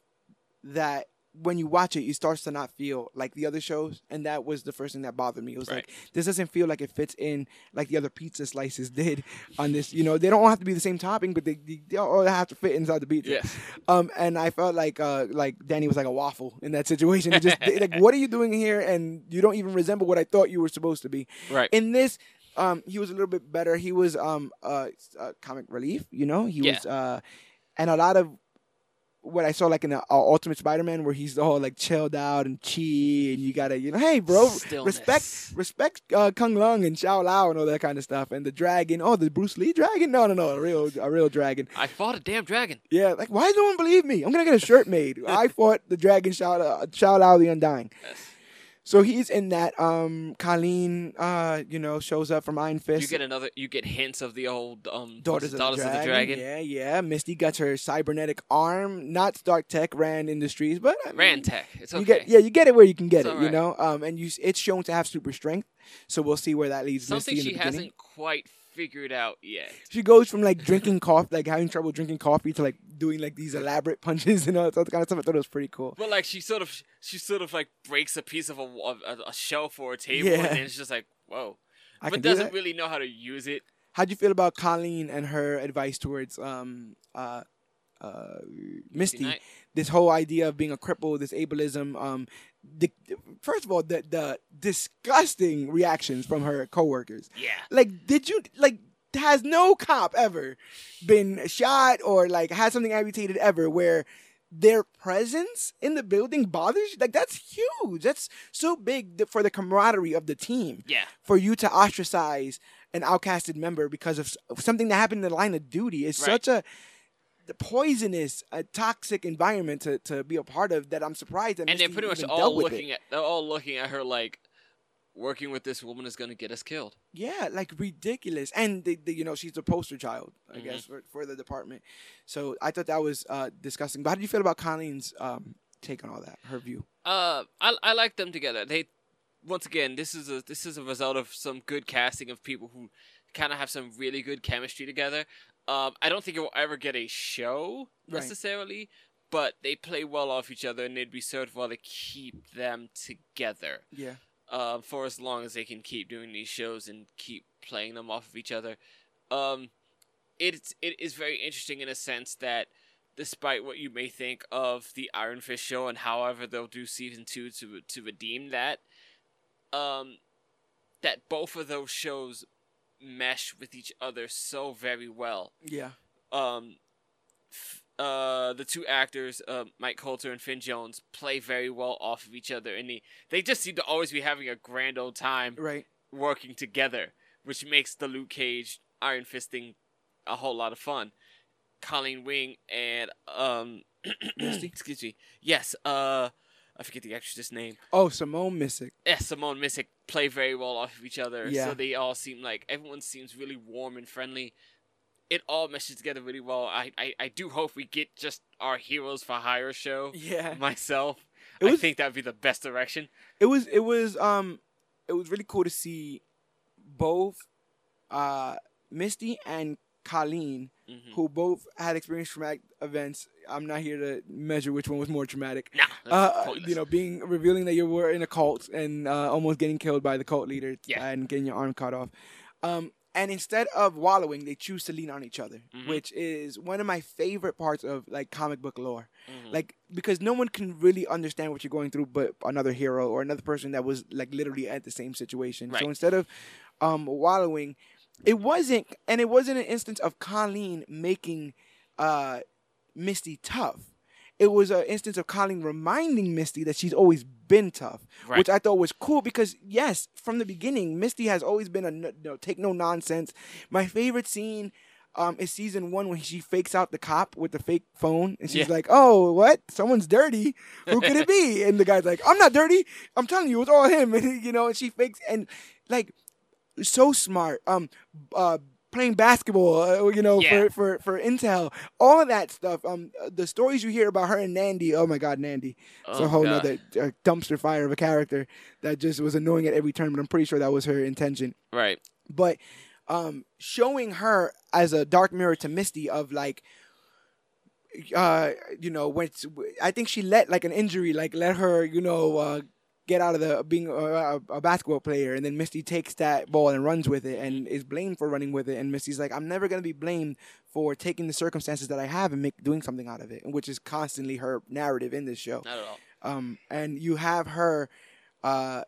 that when you watch it, you start to not feel like the other shows, and that was the first thing that bothered me. It was like this doesn't feel like it fits in like the other pizza slices [laughs] did on this. You know, they don't have to be the same topping, but they they, they all have to fit inside the pizza. Yes. [laughs] Um, and I felt like uh like Danny was like a waffle in that situation. It just like what are you doing here? And you don't even resemble what I thought you were supposed to be. Right. In this, um, he was a little bit better. He was um uh, uh comic relief. You know, he Yeah. was uh, and a lot of what I saw like in the uh, Ultimate Spider-Man, where he's all like chilled out and chi, and you gotta you know, hey bro, Stillness. respect respect uh, K'un-Lun and Shou-Lao and all that kind of stuff, and the dragon. Oh, the Bruce Lee dragon? No, no, no, a real a real dragon. I fought a damn dragon. Yeah, like why does no one believe me? I'm gonna get a shirt made. [laughs] I fought the dragon Shou-Lao, Xiao Lao the Undying. So he's in that. Um, Colleen, uh, you know, shows up from Iron Fist. You get another. You get hints of the old um Daughters, Daughters of, of the, the dragon. Dragon. Yeah, yeah. Misty gets her cybernetic arm, not Stark Tech, Rand Industries, but I mean, Rand Tech. It's You okay. get, yeah, you get it where you can get It's it, you know. Um, and you, it's shown to have super strength, so we'll see where that leads. Something Misty in she the hasn't quite figured out yet. She goes from like drinking coffee, like having trouble drinking coffee, to like doing like these elaborate punches [laughs] and all that kind of stuff. I thought it was pretty cool. But like she sort of she sort of like breaks a piece of a a, a shelf or a table, Yeah. and it's just like whoa, I but do doesn't that. really know how to use it. How'd you feel about Colleen and her advice towards um uh uh Misty? This whole idea of being a cripple, this ableism. Um, the, first of all, the the disgusting reactions from her coworkers. Yeah. Like, did you like? Has no cop ever been shot or like had something amputated ever where their presence in the building bothers you? Like, that's huge. That's so big for the camaraderie of the team. Yeah. For you to ostracize an outcasted member because of something that happened in the line of duty is Right. such a the poisonous, a toxic environment to, to be a part of that I'm surprised that and they're pretty much all looking at they're all looking at her like working with this woman is gonna get us killed. Yeah, like ridiculous. And they, they, you know, she's the poster child, I Mhm. guess, for, for the department. So I thought that was uh, disgusting. But how do you feel about Colleen's um, take on all that? Her view. Uh, I I like them together. They once again this is a this is a result of some good casting of people who kind of have some really good chemistry together. Um, I don't think it will ever get a show Right. necessarily, but they play well off each other, and it'd be so well to keep them together. Yeah. Uh, for as long as they can keep doing these shows and keep playing them off of each other. Um, it's it is very interesting in a sense that despite what you may think of the Iron Fist show and however they'll do season two to to redeem that, um, that both of those shows mesh with each other so very well Yeah. um, f- uh, the two actors, uh, Mike Colter and Finn Jones, play very well off of each other, and they they just seem to always be having a grand old time Right. working together, which makes the Luke Cage Iron Fisting a whole lot of fun. Colleen Wing and um, [clears throat] excuse me, yes, uh, I forget the actress's name. Oh, Simone Missick. Yeah, Simone Missick play very well off of each other. Yeah. So they all seem like everyone seems really warm and friendly. It all meshes together really well. I, I, I do hope we get just our Heroes for Hire show. Yeah. Myself, It I think that would be the best direction. It was it was um it was really cool to see both uh Misty and Colleen hmm who both had experienced traumatic events. I'm not here to measure which one was more traumatic. Nah, Uh, you know, being revealing that you were in a cult and uh, almost getting killed by the cult leader Yeah. and getting your arm cut off. Um, and instead of wallowing, they choose to lean on each other, Mhm. which is one of my favorite parts of like comic book lore. Mhm. Like because no one can really understand what you're going through, but another hero or another person that was like literally at the same situation. Right. So instead of um, wallowing, it wasn't, and it wasn't an instance of Colleen making uh, Misty tough. It was an instance of Colleen reminding Misty that she's always been tough, Right. which I thought was cool because yes, from the beginning, Misty has always been a no, take no nonsense. My favorite scene um, is season one when she fakes out the cop with the fake phone, and she's Yeah. like, "Oh, what? Someone's dirty. Who could it be?" [laughs] And the guy's like, "I'm not dirty. I'm telling you, it's all him." And [laughs] you know, and she fakes and like so smart. Um, uh, playing basketball, uh, you know, Yeah. for, for for intel, all that stuff. Um, the stories you hear about her and Nandi. Oh my God, Nandi! It's a Oh, whole God. nother uh, dumpster fire of a character that just was annoying at every turn. But I'm pretty sure that was her intention. Right. But um, showing her as a dark mirror to Misty of like. Uh, you know, when I think she let like an injury, like let her, you know, uh, get out of the being a, a, a basketball player, and then Misty takes that ball and runs with it, and is blamed for running with it, and Misty's like, I'm never gonna be blamed for taking the circumstances that I have and make doing something out of it, which is constantly her narrative in this show. Not at all. Um, and you have her, uh,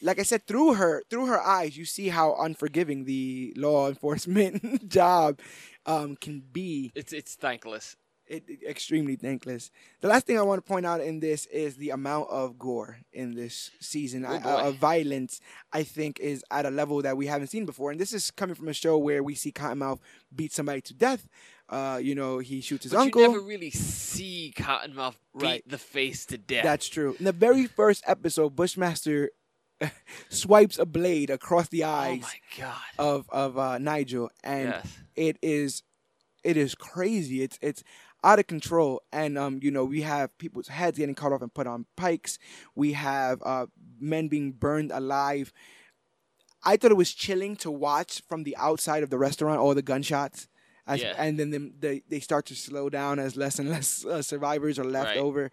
like I said, through her through her eyes, you see how unforgiving the law [laughs] enforcement [laughs] job um, can be It's it's thankless. It, it- extremely thankless. The last thing I want to point out in this is the amount of gore in this season. Oh, I, uh, violence, I think, is at a level that we haven't seen before. And this is coming from a show where we see Cottonmouth beat somebody to death. Uh, you know, he shoots his But uncle. you never really see Cottonmouth beat Right. the face to death. That's true. In the very first episode, Bushmaster [laughs] swipes a blade across the oh eyes god. of of uh, Nigel, and yes. it is it is crazy. It's it's out of control. And um, you know, we have people's heads getting cut off and put on pikes. We have uh men being burned alive. I thought it was chilling to watch from the outside of the restaurant all the gunshots as, Yeah. and then they they start to slow down as less and [laughs] less uh, survivors are left Right. over.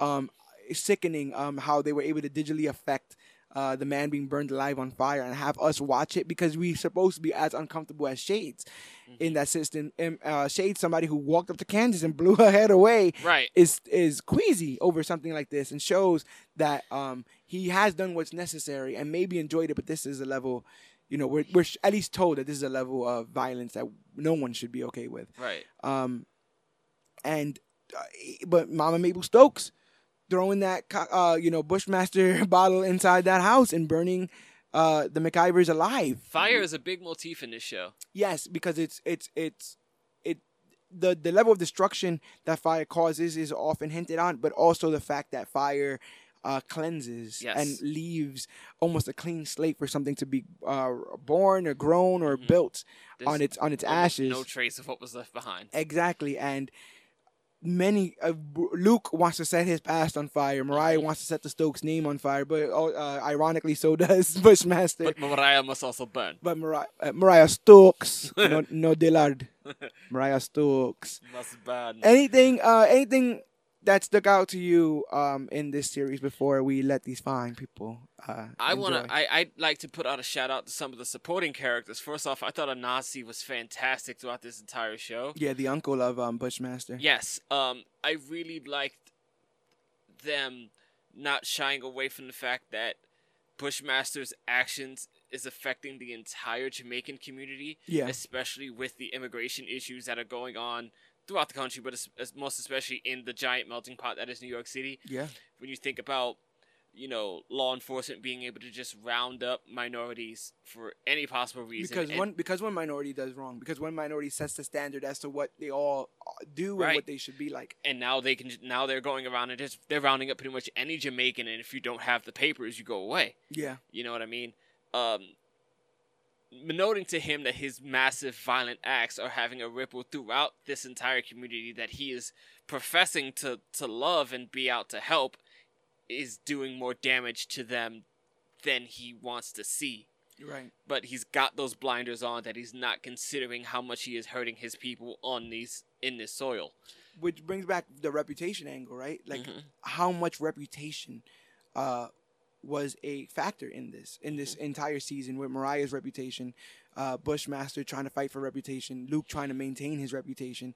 Um, sickening um, how they were able to digitally affect uh, the man being burned alive on fire and have us watch it because we're supposed to be as uncomfortable as Shades in that system. And, uh, Shades, somebody who walked up to Candace and blew her head away, Right. is is queasy over something like this and shows that um, he has done what's necessary and maybe enjoyed it, but this is a level. You know, we're, we're at least told that this is a level of violence that no one should be okay with. Right. Um, and uh, but Mama Mabel Stokes throwing that uh, you know Bushmaster [laughs] bottle inside that house and burning uh, the McIvers alive. Fire is a big motif in this show. Yes, because it's it's it's it the the level of destruction that fire causes is often hinted on, but also the fact that fire uh, cleanses Yes. and leaves almost a clean slate for something to be uh, born or grown or built on its on its ashes. No trace of what was left behind. Exactly, and many uh, Luke wants to set his past on fire. Mariah wants to set the Stokes name on fire, but oh, uh, ironically, so [laughs] does Bushmaster. But Mariah must also burn. But Mariah, uh, Mariah Stokes, [laughs] no, no Dillard, [laughs] Mariah Stokes. Must burn. Anything, uh, anything that stuck out to you um, in this series before we let these fine people uh, I want to. I I'd like to put out a shout out to some of the supporting characters. First off, I thought Anansi was fantastic throughout this entire show. yeah, the uncle of um, Bushmaster. Yes, um, I really liked them not shying away from the fact that Bushmaster's actions is affecting the entire Jamaican community, Yeah. especially with the immigration issues that are going on throughout the country, but es- es- most especially in the giant melting pot that is New York City. Yeah, When you think about, you know, law enforcement being able to just round up minorities for any possible reason, because one because one minority does wrong because one minority sets the standard as to what they all uh, do and what they should be like. and now they can now they're going around and just they're rounding up pretty much any Jamaican, and if you don't have the papers, you go away. Yeah, You know what I mean? Um, noting to him that his massive violent acts are having a ripple throughout this entire community that he is professing to, to love and be out to help is doing more damage to them than he wants to see. right. But he's got those blinders on that he's not considering how much he is hurting his people on these in this soil. Which brings back the reputation angle, right? Like Mhm. how much reputation uh, was a factor in this in this entire season with Mariah's reputation, uh, Bushmaster trying to fight for reputation, Luke trying to maintain his reputation.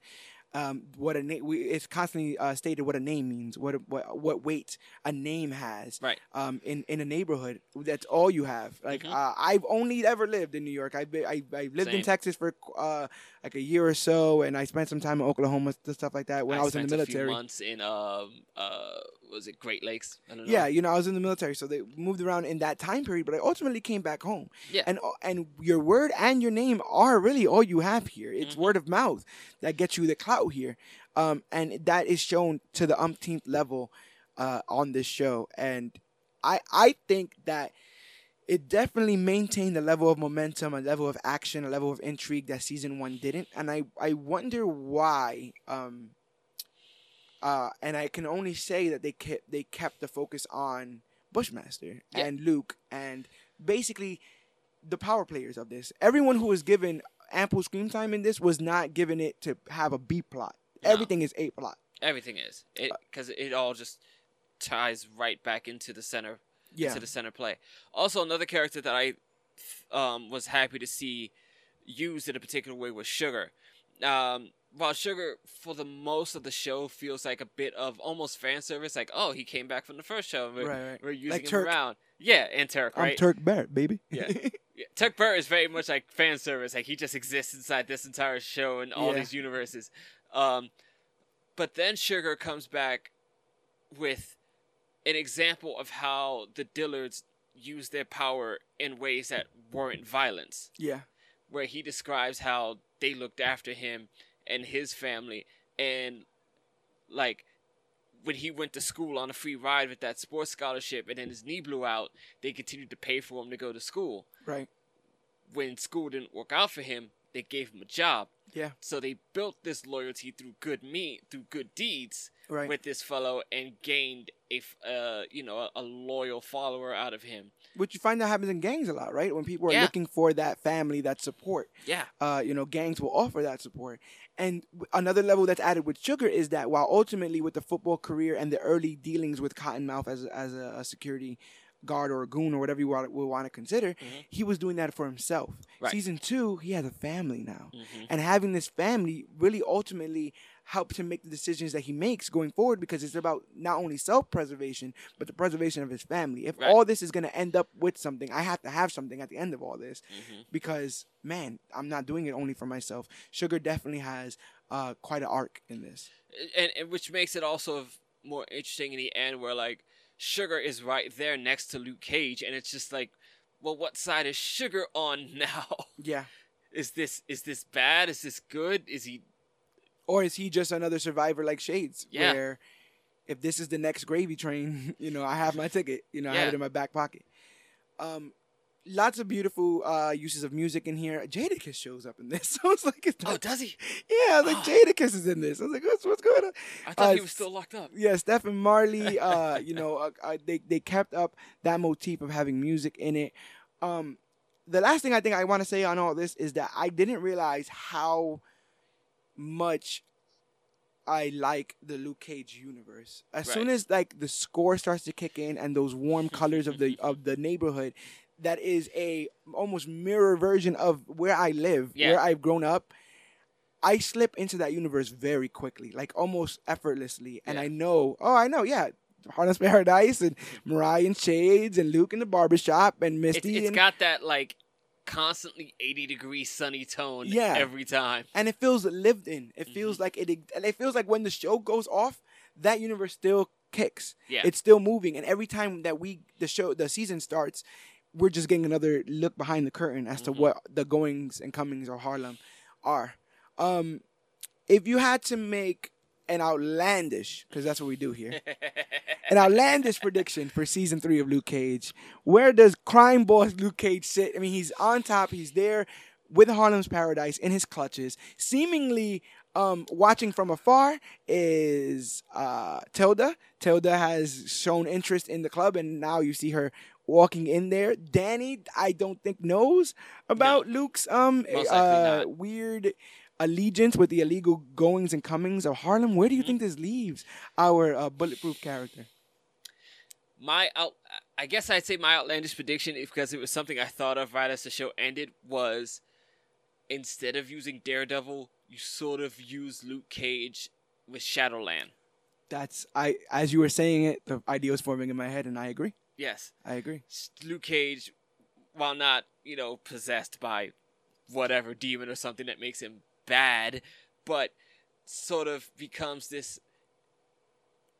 Um, what a name! It's constantly uh, stated what a name means, what a, what what weight a name has. Right. Um, in in a neighborhood, that's all you have. Like Mhm. uh, I've only ever lived in New York. I've been, I I lived in Texas for uh like a year or so, and I spent some time in Oklahoma, st- stuff like that when I, was in the a few military. months in um uh was it Great Lakes? I don't know. Yeah, you know, I was in the military, so they moved around in that time period. But I ultimately came back home. Yeah. and and your word and your name are really all you have here. It's Mm-hmm. word of mouth that gets you the clout here, um, and that is shown to the umpteenth level uh, on this show. And I I think that it definitely maintained the level of momentum, a level of action, a level of intrigue that season one didn't. And I I wonder why. Um, uh, and I can only say that they kept they kept the focus on Bushmaster Yeah. and Luke and basically the power players of this. Everyone who was given ample screen time in this was not given it to have a B plot. No. Everything is A plot. Everything is it because it all just ties right back into the center Yeah. into the center play. Also, another character that I um, was happy to see used in a particular way was Sugar. Um, while Sugar, for the most of the show, feels like a bit of almost fan service, like oh he came back from the first show, we're, Right, right. we're using Like him Turk. around. Yeah, and Turk, right? I'm? Turk Barrett, baby. Yeah. [laughs] Yeah, Turk Burr is very much like fan service. Like he just exists inside this entire show and all Yeah. these universes. Um, but then Sugar comes back with an example of how the Dillards use their power in ways that weren't violence. yeah. Where he describes how they looked after him and his family, and like when he went to school on a free ride with that sports scholarship, and then his knee blew out, they continued to pay for him to go to school Right. when school didn't work out for him, they gave him a job. Yeah. So they built this loyalty through good me through good deeds Right. with this fellow and gained a uh, you know a, a loyal follower out of him. Which you find that happens in gangs a lot, right? When people are Yeah. looking for that family, that support. Yeah. uh, you know, gangs will offer that support. And another level that's added with Sugar is that while ultimately with the football career and the early dealings with Cottonmouth as as a, a security guard or a goon or whatever you want, will want to consider, he was doing that for himself. Right. Season two, he has a family now, Mhm. and having this family really ultimately helps him make the decisions that he makes going forward because it's about not only self-preservation but the preservation of his family. If Right. all this is going to end up with something, I have to have something at the end of all this Mhm. because man, I'm not doing it only for myself. Sugar definitely has uh, quite an arc in this. and, and which makes it also more interesting in the end where like sugar is right there next to luke cage and it's just like well what side is sugar on [laughs] now Yeah. is this is this bad is this good is he Or is he just another survivor like Shades? Yeah. Where if this is the next gravy train, [laughs] you know, I have my ticket. You know, I have it in my back pocket. Um, lots of beautiful uh, uses of music in here. Jadakiss shows up in this. [laughs] So I was like, it's oh does he yeah, I was like [gasps] Jadakiss is in this. I was like, what's what's going on? i thought Uh, he was still locked up yeah, Stephen Marley, [laughs] uh, you know, uh, uh, they they kept up that motif of having music in it. Um, the last thing I think I want to say on all this is that I didn't realize how much I like the Luke Cage universe. As Right. soon as like the score starts to kick in and those warm colors of the of the neighborhood, that is a almost mirror version of where I live, Yeah. where I've grown up. I slip into that universe very quickly, like almost effortlessly, and Yeah. I know. Oh, I know. Yeah, Harlem's Paradise and Mariah and Shades and Luke in the barbershop and Misty it's and got that like constantly 80 degree sunny tone Yeah. every time and it feels lived in. It feels Mm-hmm. like it. And it feels like when the show goes off, that universe still kicks. Yeah. it's still moving, and every time that we the show the season starts, we're just getting another look behind the curtain as to Mhm. what the goings and comings of Harlem are. Um, if you had to make an outlandish, because that's what we do here, an [laughs] outlandish prediction for season three of Luke Cage, where does crime boss Luke Cage sit? I mean, he's on top. He's there with Harlem's Paradise in his clutches, seemingly um, watching from afar is uh, Tilda. Tilda has shown interest in the club, and now you see her walking in there. Danny, I don't think knows about Luke's um uh, weird allegiance with the illegal goings and comings of Harlem. Where do you think this leaves our uh, bulletproof character? my out I guess I'd say my outlandish prediction because it was something I thought of right as the show ended was instead of using Daredevil, you sort of use Luke Cage with Shadowland. That's I as you were saying it, the idea was forming in my head, and I agree. Yes, I agree. Luke Cage, while not you know possessed by whatever demon or something that makes him bad, but sort of becomes this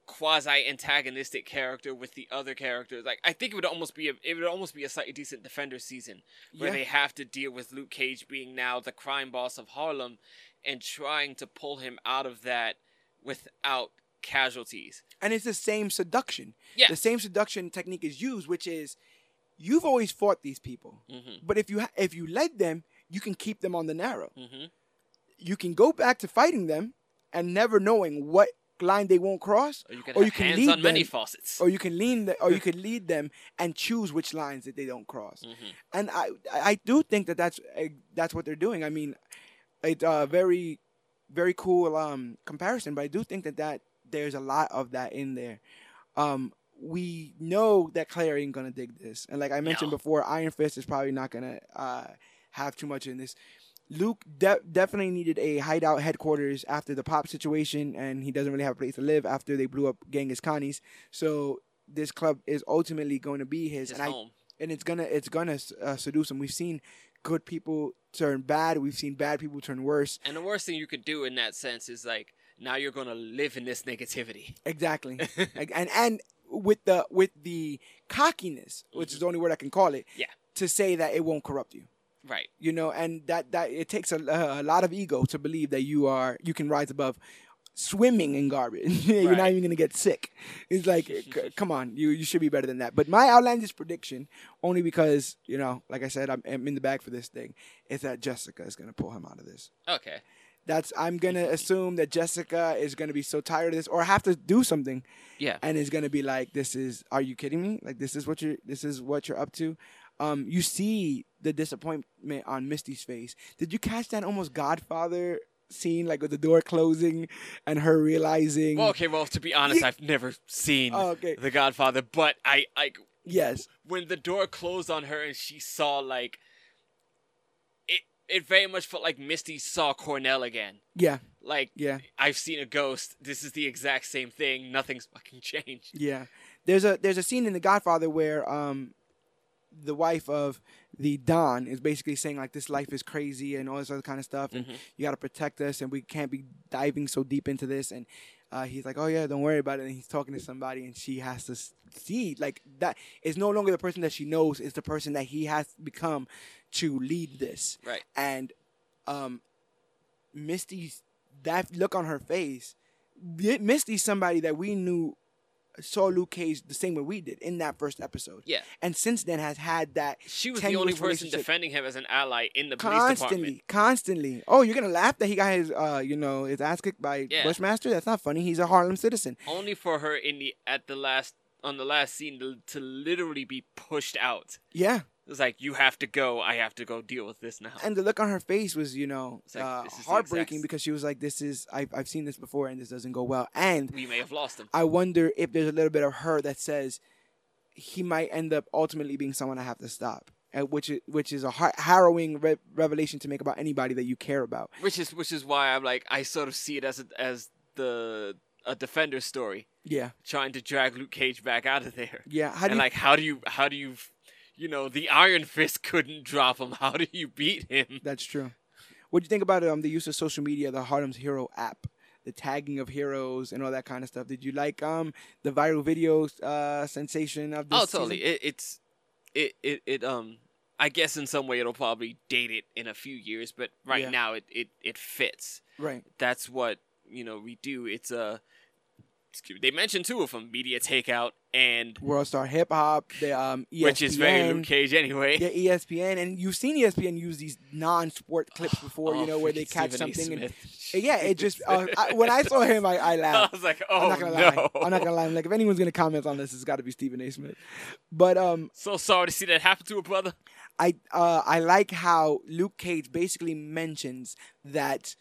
quasi antagonistic character with the other characters. Like I think it would almost be a, it would almost be a slightly decent Defender season where Yeah. they have to deal with Luke Cage being now the crime boss of Harlem and trying to pull him out of that without casualties. And it's the same seduction. Yeah. The same seduction technique is used, which is you've always fought these people, Mhm. but if you ha- if you led them, you can keep them on the narrow. Mhm. You can go back to fighting them and never knowing what line they won't cross, Or you can Or you can hands lead on many them- faucets. or you can lean the, or you [laughs] can lead them and choose which lines that they don't cross. Mhm. And I I do think that that's uh, that's what they're doing. I mean, it's a very very cool um comparison, but I do think that that there's a lot of that in there. Um, we know that Claire ain't gonna dig this, and like I mentioned No. before, Iron Fist is probably not gonna uh, have too much in this. Luke de- definitely needed a hideout headquarters after the pop situation, and he doesn't really have a place to live after they blew up Genghis Connie's. So this club is ultimately going to be his, His and I and it's gonna it's gonna uh, seduce him. We've seen good people turn bad. We've seen bad people turn worse. And the worst thing you could do in that sense is like now you're gonna live in this negativity. Exactly, [laughs] and and with the with the cockiness, which is mm-hmm. the only word I can call it. Yeah. To say that it won't corrupt you, Right. you know, and that that it takes a, a lot of ego to believe that you are you can rise above swimming in garbage. [laughs] You're not even gonna get sick. It's like, [laughs] c- come on, you you should be better than that. But my outlandish prediction, only because you know, like I said, I'm, I'm in the bag for this thing, is that Jessica is gonna pull him out of this. Okay. That's I'm gonna assume that Jessica is gonna be so tired of this, or have to do something, Yeah. and is gonna be like, "This is, are you kidding me? Like this is what you're, this is what you're up to." Um, you see the disappointment on Misty's face. Did you catch that almost Godfather scene, like with the door closing and her realizing? Well, okay. Well, to be honest, I've never seen Oh, okay. The Godfather, but I, I, Yes. when the door closed on her and she saw like, it, very much felt like Misty saw Cornell again. Yeah. Like, Yeah. I've seen a ghost. This is the exact same thing. Nothing's [laughs] fucking changed. Yeah. There's a there's a scene in The Godfather where um the wife of the Don is basically saying like this life is crazy and all this other kind of stuff and you got to protect us and we can't be diving so deep into this and uh, he's like oh yeah don't worry about it and he's talking to somebody and she has to see like that. It's no longer the person that she knows it's the person that he has become to lead this Right. and um Misty's that look on her face Misty's somebody that we knew saw Luke Cage the same way we did in that first episode. Yeah. And since then has had that She was the only person defending him as an ally in the police constantly, department. constantly. Oh, you're gonna laugh that he got his uh, you know, his ass kicked by Yeah. Bushmaster? That's not funny. He's a Harlem citizen. Only for her in the at the last on the last scene to, to literally be pushed out. Yeah. It's like you have to go. I have to go deal with this now. And the look on her face was, you know, like, uh, this is the heartbreaking exact- because she was like, "This is I've I've seen this before, and this doesn't go well." And we may have lost him. I wonder if there's a little bit of her that says he might end up ultimately being someone I have to stop, and which is which is a har- harrowing re- revelation to make about anybody that you care about. Which is which is why I'm like I sort of see it as a, as the a defender story Yeah, trying to drag Luke Cage back out of there. yeah. How do and you like how do you how do you you know the Iron Fist [laughs] couldn't drop him. How do you beat him? That's true. What do you think about um, the use of social media, the Harlem's Hero app, the tagging of heroes, and all that kind of stuff? Did you like um the viral videos uh, sensation of this? Oh, totally. It, it's it, it it um. I guess in some way it'll probably date it in a few years, but right Yeah. now it, it, it fits. Right. That's what you know we do. It's a. They mentioned two of them: media takeout and World Star Hip Hop, the um ESPN, which is very Luke Cage anyway. Yeah, ESPN, and you've seen ESPN use these non-sport clips [sighs] before, you Oh, know, where they catch Stephen something. And, [laughs] yeah, it just uh, I, when I saw him, I, I [laughs] I was like, I'm oh not gonna no! lie. I'm not gonna lie. I'm like, if anyone's gonna comment on this, it's got to be Stephen A. Smith. But um, So sorry to see that happen to a brother. I uh, I like how Luke Cage basically mentions that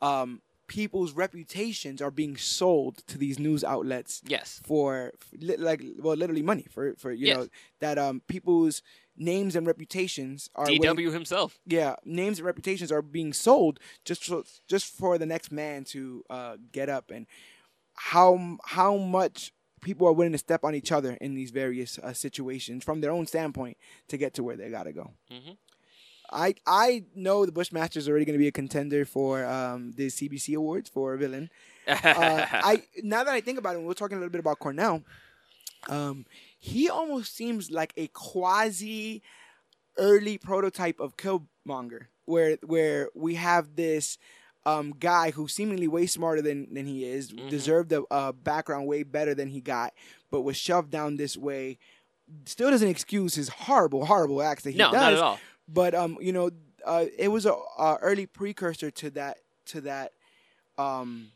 um, people's reputations are being sold to these news outlets Yes. for li- like well literally money for for you Yes. know that um people's names and reputations are waiting- DW himself. yeah names and reputations are being sold just for, just for the next man to uh get up and how how much people are willing to step on each other in these various uh, situations from their own standpoint to get to where they got to go Mhm. I I know the Bushmaster is already going to be a contender for um, the CBC awards for villain. Uh, I [laughs] now that I think about it, we're talking a little bit about Cornell. Um, he almost seems like a quasi early prototype of Killmonger, where where we have this um, guy who seemingly way smarter than than he is, Mhm. deserved a, a background way better than he got, but was shoved down this way. Still doesn't excuse his horrible, horrible acts that he no, does not at all. But um, you know, uh, it was a, a early precursor to that to that um,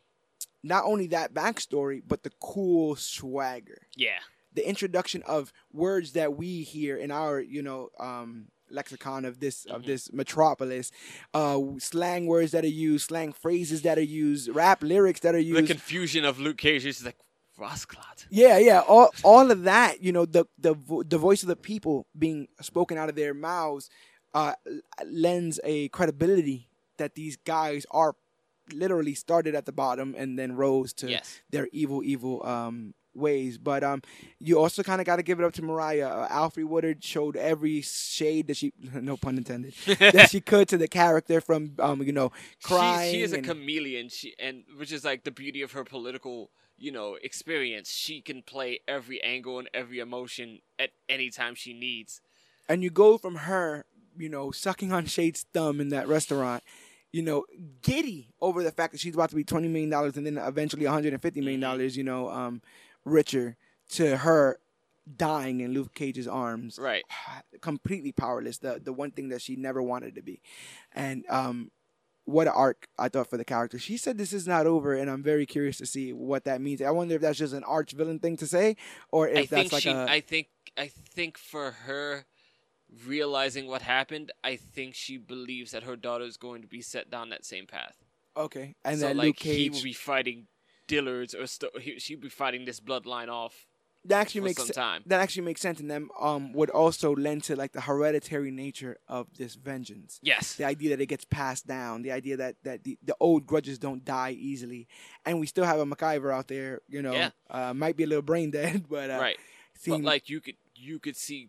not only that backstory, but the cool swagger, Yeah. the introduction of words that we hear in our you know um, lexicon of this of Mhm. this metropolis, uh, slang words that are used, slang phrases that are used, rap lyrics that are used. The confusion of Luke Cage is like Rosclot. Yeah, yeah, all all of that, you know, the the vo- the voice of the people being spoken out of their mouths uh, lends a credibility that these guys are literally started at the bottom and then rose to Yes. their evil, evil um, ways. But um, you also kind of got to give it up to Mariah. Uh, Alfre Woodard showed every shade that she, [laughs] no pun intended, that she [laughs] could to the character from um, you know, crying. She, she is a and- chameleon. She and which is like the beauty of her political, you know, experience. She can play every angle and every emotion at any time she needs. and you go from her, you know, sucking on Shade's thumb in that restaurant, you know, giddy over the fact that she's about to be twenty million dollars and then eventually one hundred and fifty million dollars, you know, um, richer, to her dying in Luke Cage's arms, Right. [sighs] completely powerless. The the one thing that she never wanted to be, and um, what an arc I thought for the character. She said this is not over, and I'm very curious to see what that means. I wonder if that's just an arch villain thing to say, or if I that's like she. a I think. I think for her realizing what happened, I think she believes that her daughter is going to be set down that same path. okay, and so that like Luke he will be fighting Dillard's or st- he, she'll be fighting this bloodline off that actually for makes some time. that actually makes sense, and then um would also lend to like the hereditary nature of this vengeance. Yes. the idea that it gets passed down, the idea that that the, the old grudges don't die easily, and we still have a McIver out there. You know, Yeah. uh, might be a little brain dead, [laughs] but uh, right. But like you could you could see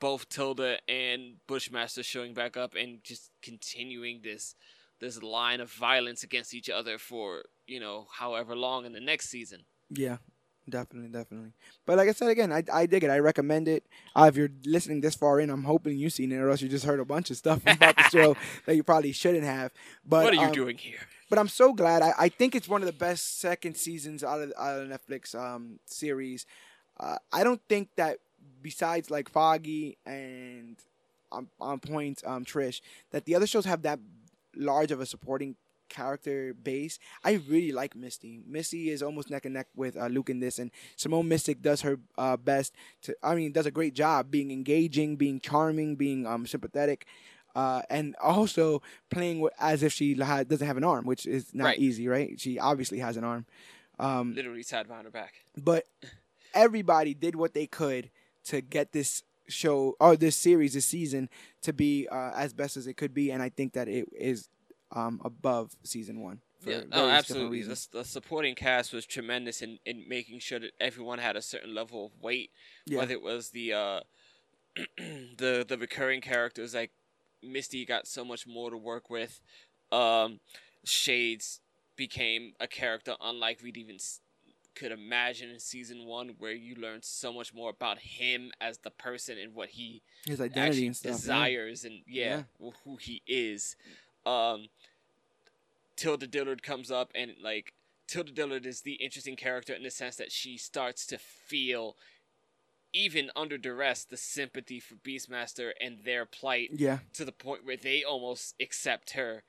both Tilda and Bushmaster showing back up and just continuing this this line of violence against each other for you know however long in the next season. yeah, definitely, definitely. But like I said again, I, I dig it. I recommend it. Uh, if you're listening this far in, I'm hoping you've seen it, or else you just heard a bunch of stuff about the show [laughs] that you probably shouldn't have. But what are you um, doing here? But I'm so glad. I, I think it's one of the best second seasons out of out of Netflix um, series. Uh, I don't think that besides like Foggy and on, on point um, Trish, that the other shows have that large of a supporting character base. I really like Misty. Misty is almost neck and neck with uh, Luke in this, and Simone Missick does her uh, best to. I mean, does a great job being engaging, being charming, being um, sympathetic. Uh, and also playing with, as if she ha- doesn't have an arm, which is not Right. easy, right? She obviously has an arm. Um, Literally tied behind her back. but everybody did what they could to get this show or this series this season to be uh, as best as it could be and i think that it is um, above season one for Yeah, no, absolutely. The, the supporting cast was tremendous in, in making sure that everyone had a certain level of weight. Yeah. Whether it was the uh, [clears throat] the the recurring characters like Misty got so much more to work with. Um, Shades became a character unlike we'd even could imagine in season one, where you learn so much more about him as the person and what he his identity and stuff yeah. desires and yeah, wh- who he is. Um, Tilda Dillard comes up and like Tilda Dillard is the interesting character in the sense that she starts to feel, even under duress, the sympathy for Beastmaster and their plight yeah to the point where they almost accept her.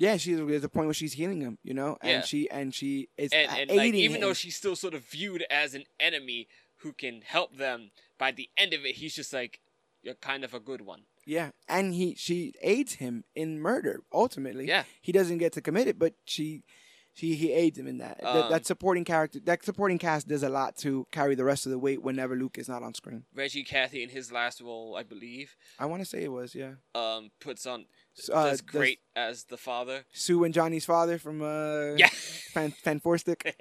Yeah she's there's a point where she's healing him you know and Yeah. she and she is And, and aiding like even though she's still sort of viewed as an enemy who can help them, by the end of it, he's just like, you're kind of a good one. Yeah, and he she aids him in murder. Ultimately, Yeah. he doesn't get to commit it, but she she he aids him in that. that. Um, That supporting character, that supporting cast does a lot to carry the rest of the weight whenever Luke is not on screen. Reggie Cathey in his last role, I believe, I want to say it was yeah. um, puts on Uh, does great as the father. Sue and Johnny's father from uh Yeah. Fan Fan Forstick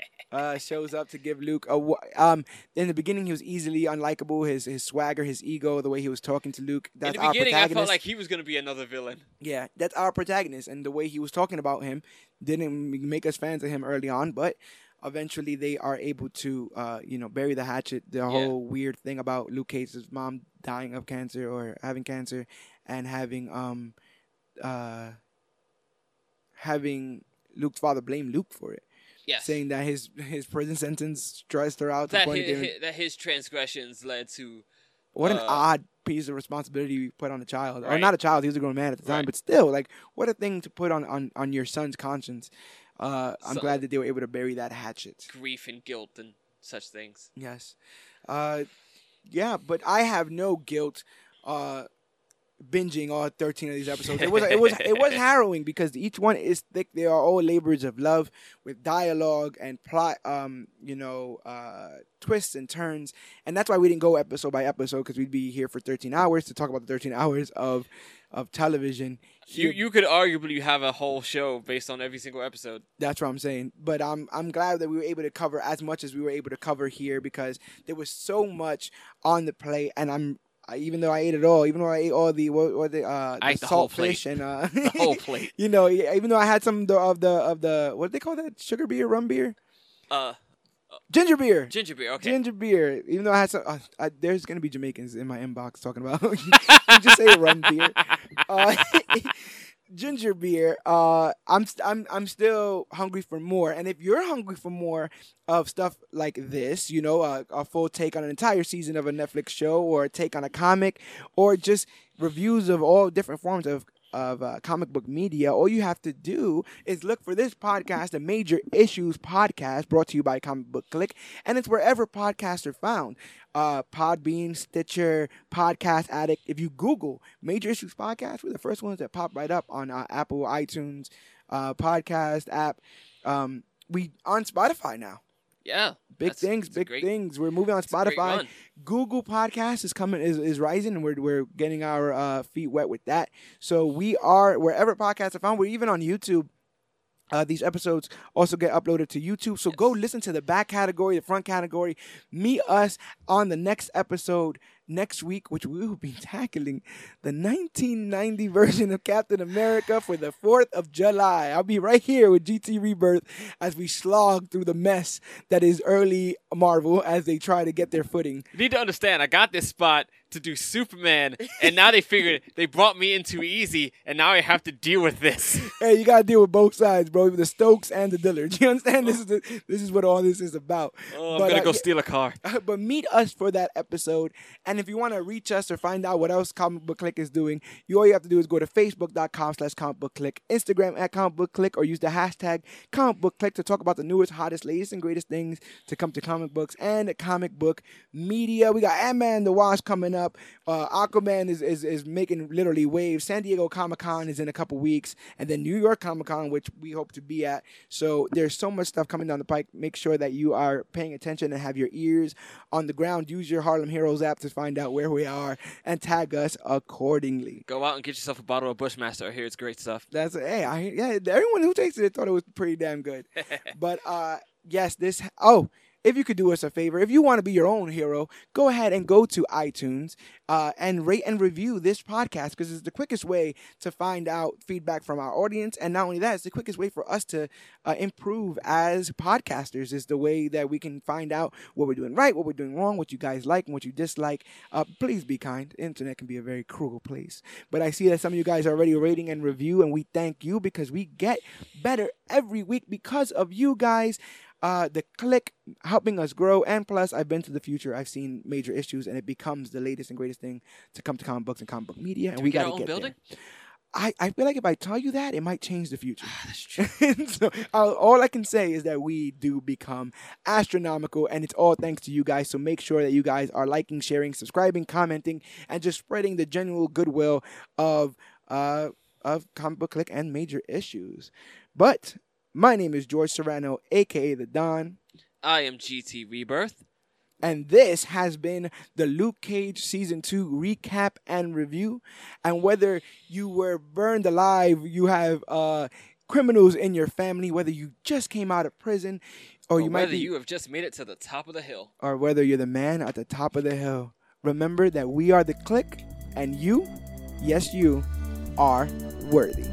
[laughs] uh shows up to give Luke a um in the beginning he was easily unlikable his his swagger his ego the way he was talking to Luke that's In the our beginning, I felt like he was gonna be another villain. Yeah, that's our protagonist, and the way he was talking about him didn't make us fans of him early on, but eventually they are able to, uh, you know, bury the hatchet. The whole weird thing about Luke Cage's mom dying of cancer or having cancer, and having um, uh, having Luke's father blame Luke for it, Yes. saying that his his prison sentence stressed her out the that point of his, that his transgressions led to What an Uh, odd piece of responsibility you put on a child, or not a child. He was a grown man at the time, Right. but still, like, what a thing to put on on, on your son's conscience. Uh, I'm glad that they were able to bury that hatchet. grief and guilt and such things. Yes, uh, yeah, but I have no guilt. Uh, binging all 13 of these episodes. It was it was it was [laughs] harrowing because each one is thick. They are all labors of love with dialogue and plot um you know uh twists and turns. And that's why we didn't go episode by episode because we'd be here for 13 hours to talk about the 13 hours of of television. You you could arguably have a whole show based on every single episode. That's what I'm saying. But I'm I'm glad that we were able to cover as much as we were able to cover here because there was so much on the plate, and I'm I, even though I ate it all, even though I ate all the what, what the uh I the ate the whole plate. and uh The whole [laughs] plate. you know, even though I had some of the of the, of the what do they call that sugar beer, rum beer, Uh, ginger beer. ginger beer. Okay. Ginger beer. Even though I had some, uh, I, there's gonna be Jamaicans in my inbox talking about. [laughs] [laughs] you just say rum beer. Ginger beer. Uh, I'm st- I'm I'm still hungry for more. And if you're hungry for more of stuff like this, you know, uh, a full take on an entire season of a Netflix show, or a take on a comic, or just reviews of all different forms of of uh, comic book media, all you have to do is look for this podcast, the Major Issues Podcast, brought to you by ComicBook Clique, and it's wherever podcasts are found. Uh, Podbean, Stitcher, Podcast Addict. If you Google Major Issues Podcast, we're the first ones that pop right up on uh, Apple, iTunes, uh, podcast app. Um, we on Spotify now. Yeah. Big things, big great- things. We're moving on it's a great Spotify. Google Podcast is coming is, is rising, and we're we're getting our uh, feet wet with that. So we are wherever podcasts are found. We're even on YouTube. Uh, these episodes also get uploaded to YouTube. So go listen to the back category, the front category. Meet us on the next episode next week, which we will be [laughs] tackling the 1990 version of Captain America for the 4th of July. I'll be right here with GT Rebirth as we slog through the mess that is early Marvel as they try to get their footing. You need to understand, I got this spot to do Superman, and now they figured [laughs] they brought me in too easy, and now I have to deal with this. [laughs] Hey, you gotta deal with both sides, bro. The Stokes and the Dillards. [laughs] You understand? This is the, this is what all this is about. Oh, I'm But, gonna uh, go steal a car. but meet us for that episode. And if you want to reach us or find out what else ComicBook Clique is doing, you all you have to do is go to facebook.com slash ComicBook Clique, Instagram at ComicBook Clique, or use the hashtag ComicBook Clique to talk about the newest, hottest, latest, and greatest things to come to comic books and comic book media. We got Ant-Man the Wasp coming up. Uh, Aquaman is, is, is making literally waves. San Diego Comic Con is in a couple weeks. And then New York Comic Con, which we hope to be at. So there's so much stuff coming down the pike. Make sure that you are paying attention and have your ears on the ground. Use your Harlem Heroes app to find out where we are and tag us accordingly. Go out and get yourself a bottle of Bushmaster. I hear it's great stuff. That's hey, I yeah. Everyone who tasted it thought it was pretty damn good. [laughs] but uh, yes, this. Oh, if you could do us a favor, if you want to be your own hero, go ahead and go to iTunes uh, and rate and review this podcast because it's the quickest way to find out feedback from our audience. And not only that, it's the quickest way for us to uh, improve as podcasters. Is the way that we can find out what we're doing right, what we're doing wrong, what you guys like, and what you dislike. Uh, please be kind. Internet can be a very cruel place. But I see that some of you guys are already rating and review, and we thank you because we get better every week because of you guys. Uh, the click helping us grow, and plus, I've been to the future. I've seen major issues, and it becomes the latest and greatest thing to come to comic books and comic book media. And Do we, we got our to own get building? there. I, I feel like if I tell you that, it might change the future. That's [laughs] true. so uh, all I can say is that we do become astronomical, and it's all thanks to you guys. So make sure that you guys are liking, sharing, subscribing, commenting, and just spreading the general goodwill of uh of ComicBook Clique and major issues. But my name is George Serrano, aka the Don. I am GT Rebirth. And this has been the Luke Cage season two recap and review. And whether you were burned alive, you have uh, criminals in your family, whether you just came out of prison, or, Or you might whether be, you have just made it to the top of the hill. or whether you're the man at the top of the hill. Remember that we are the click, and you, yes, you, are worthy.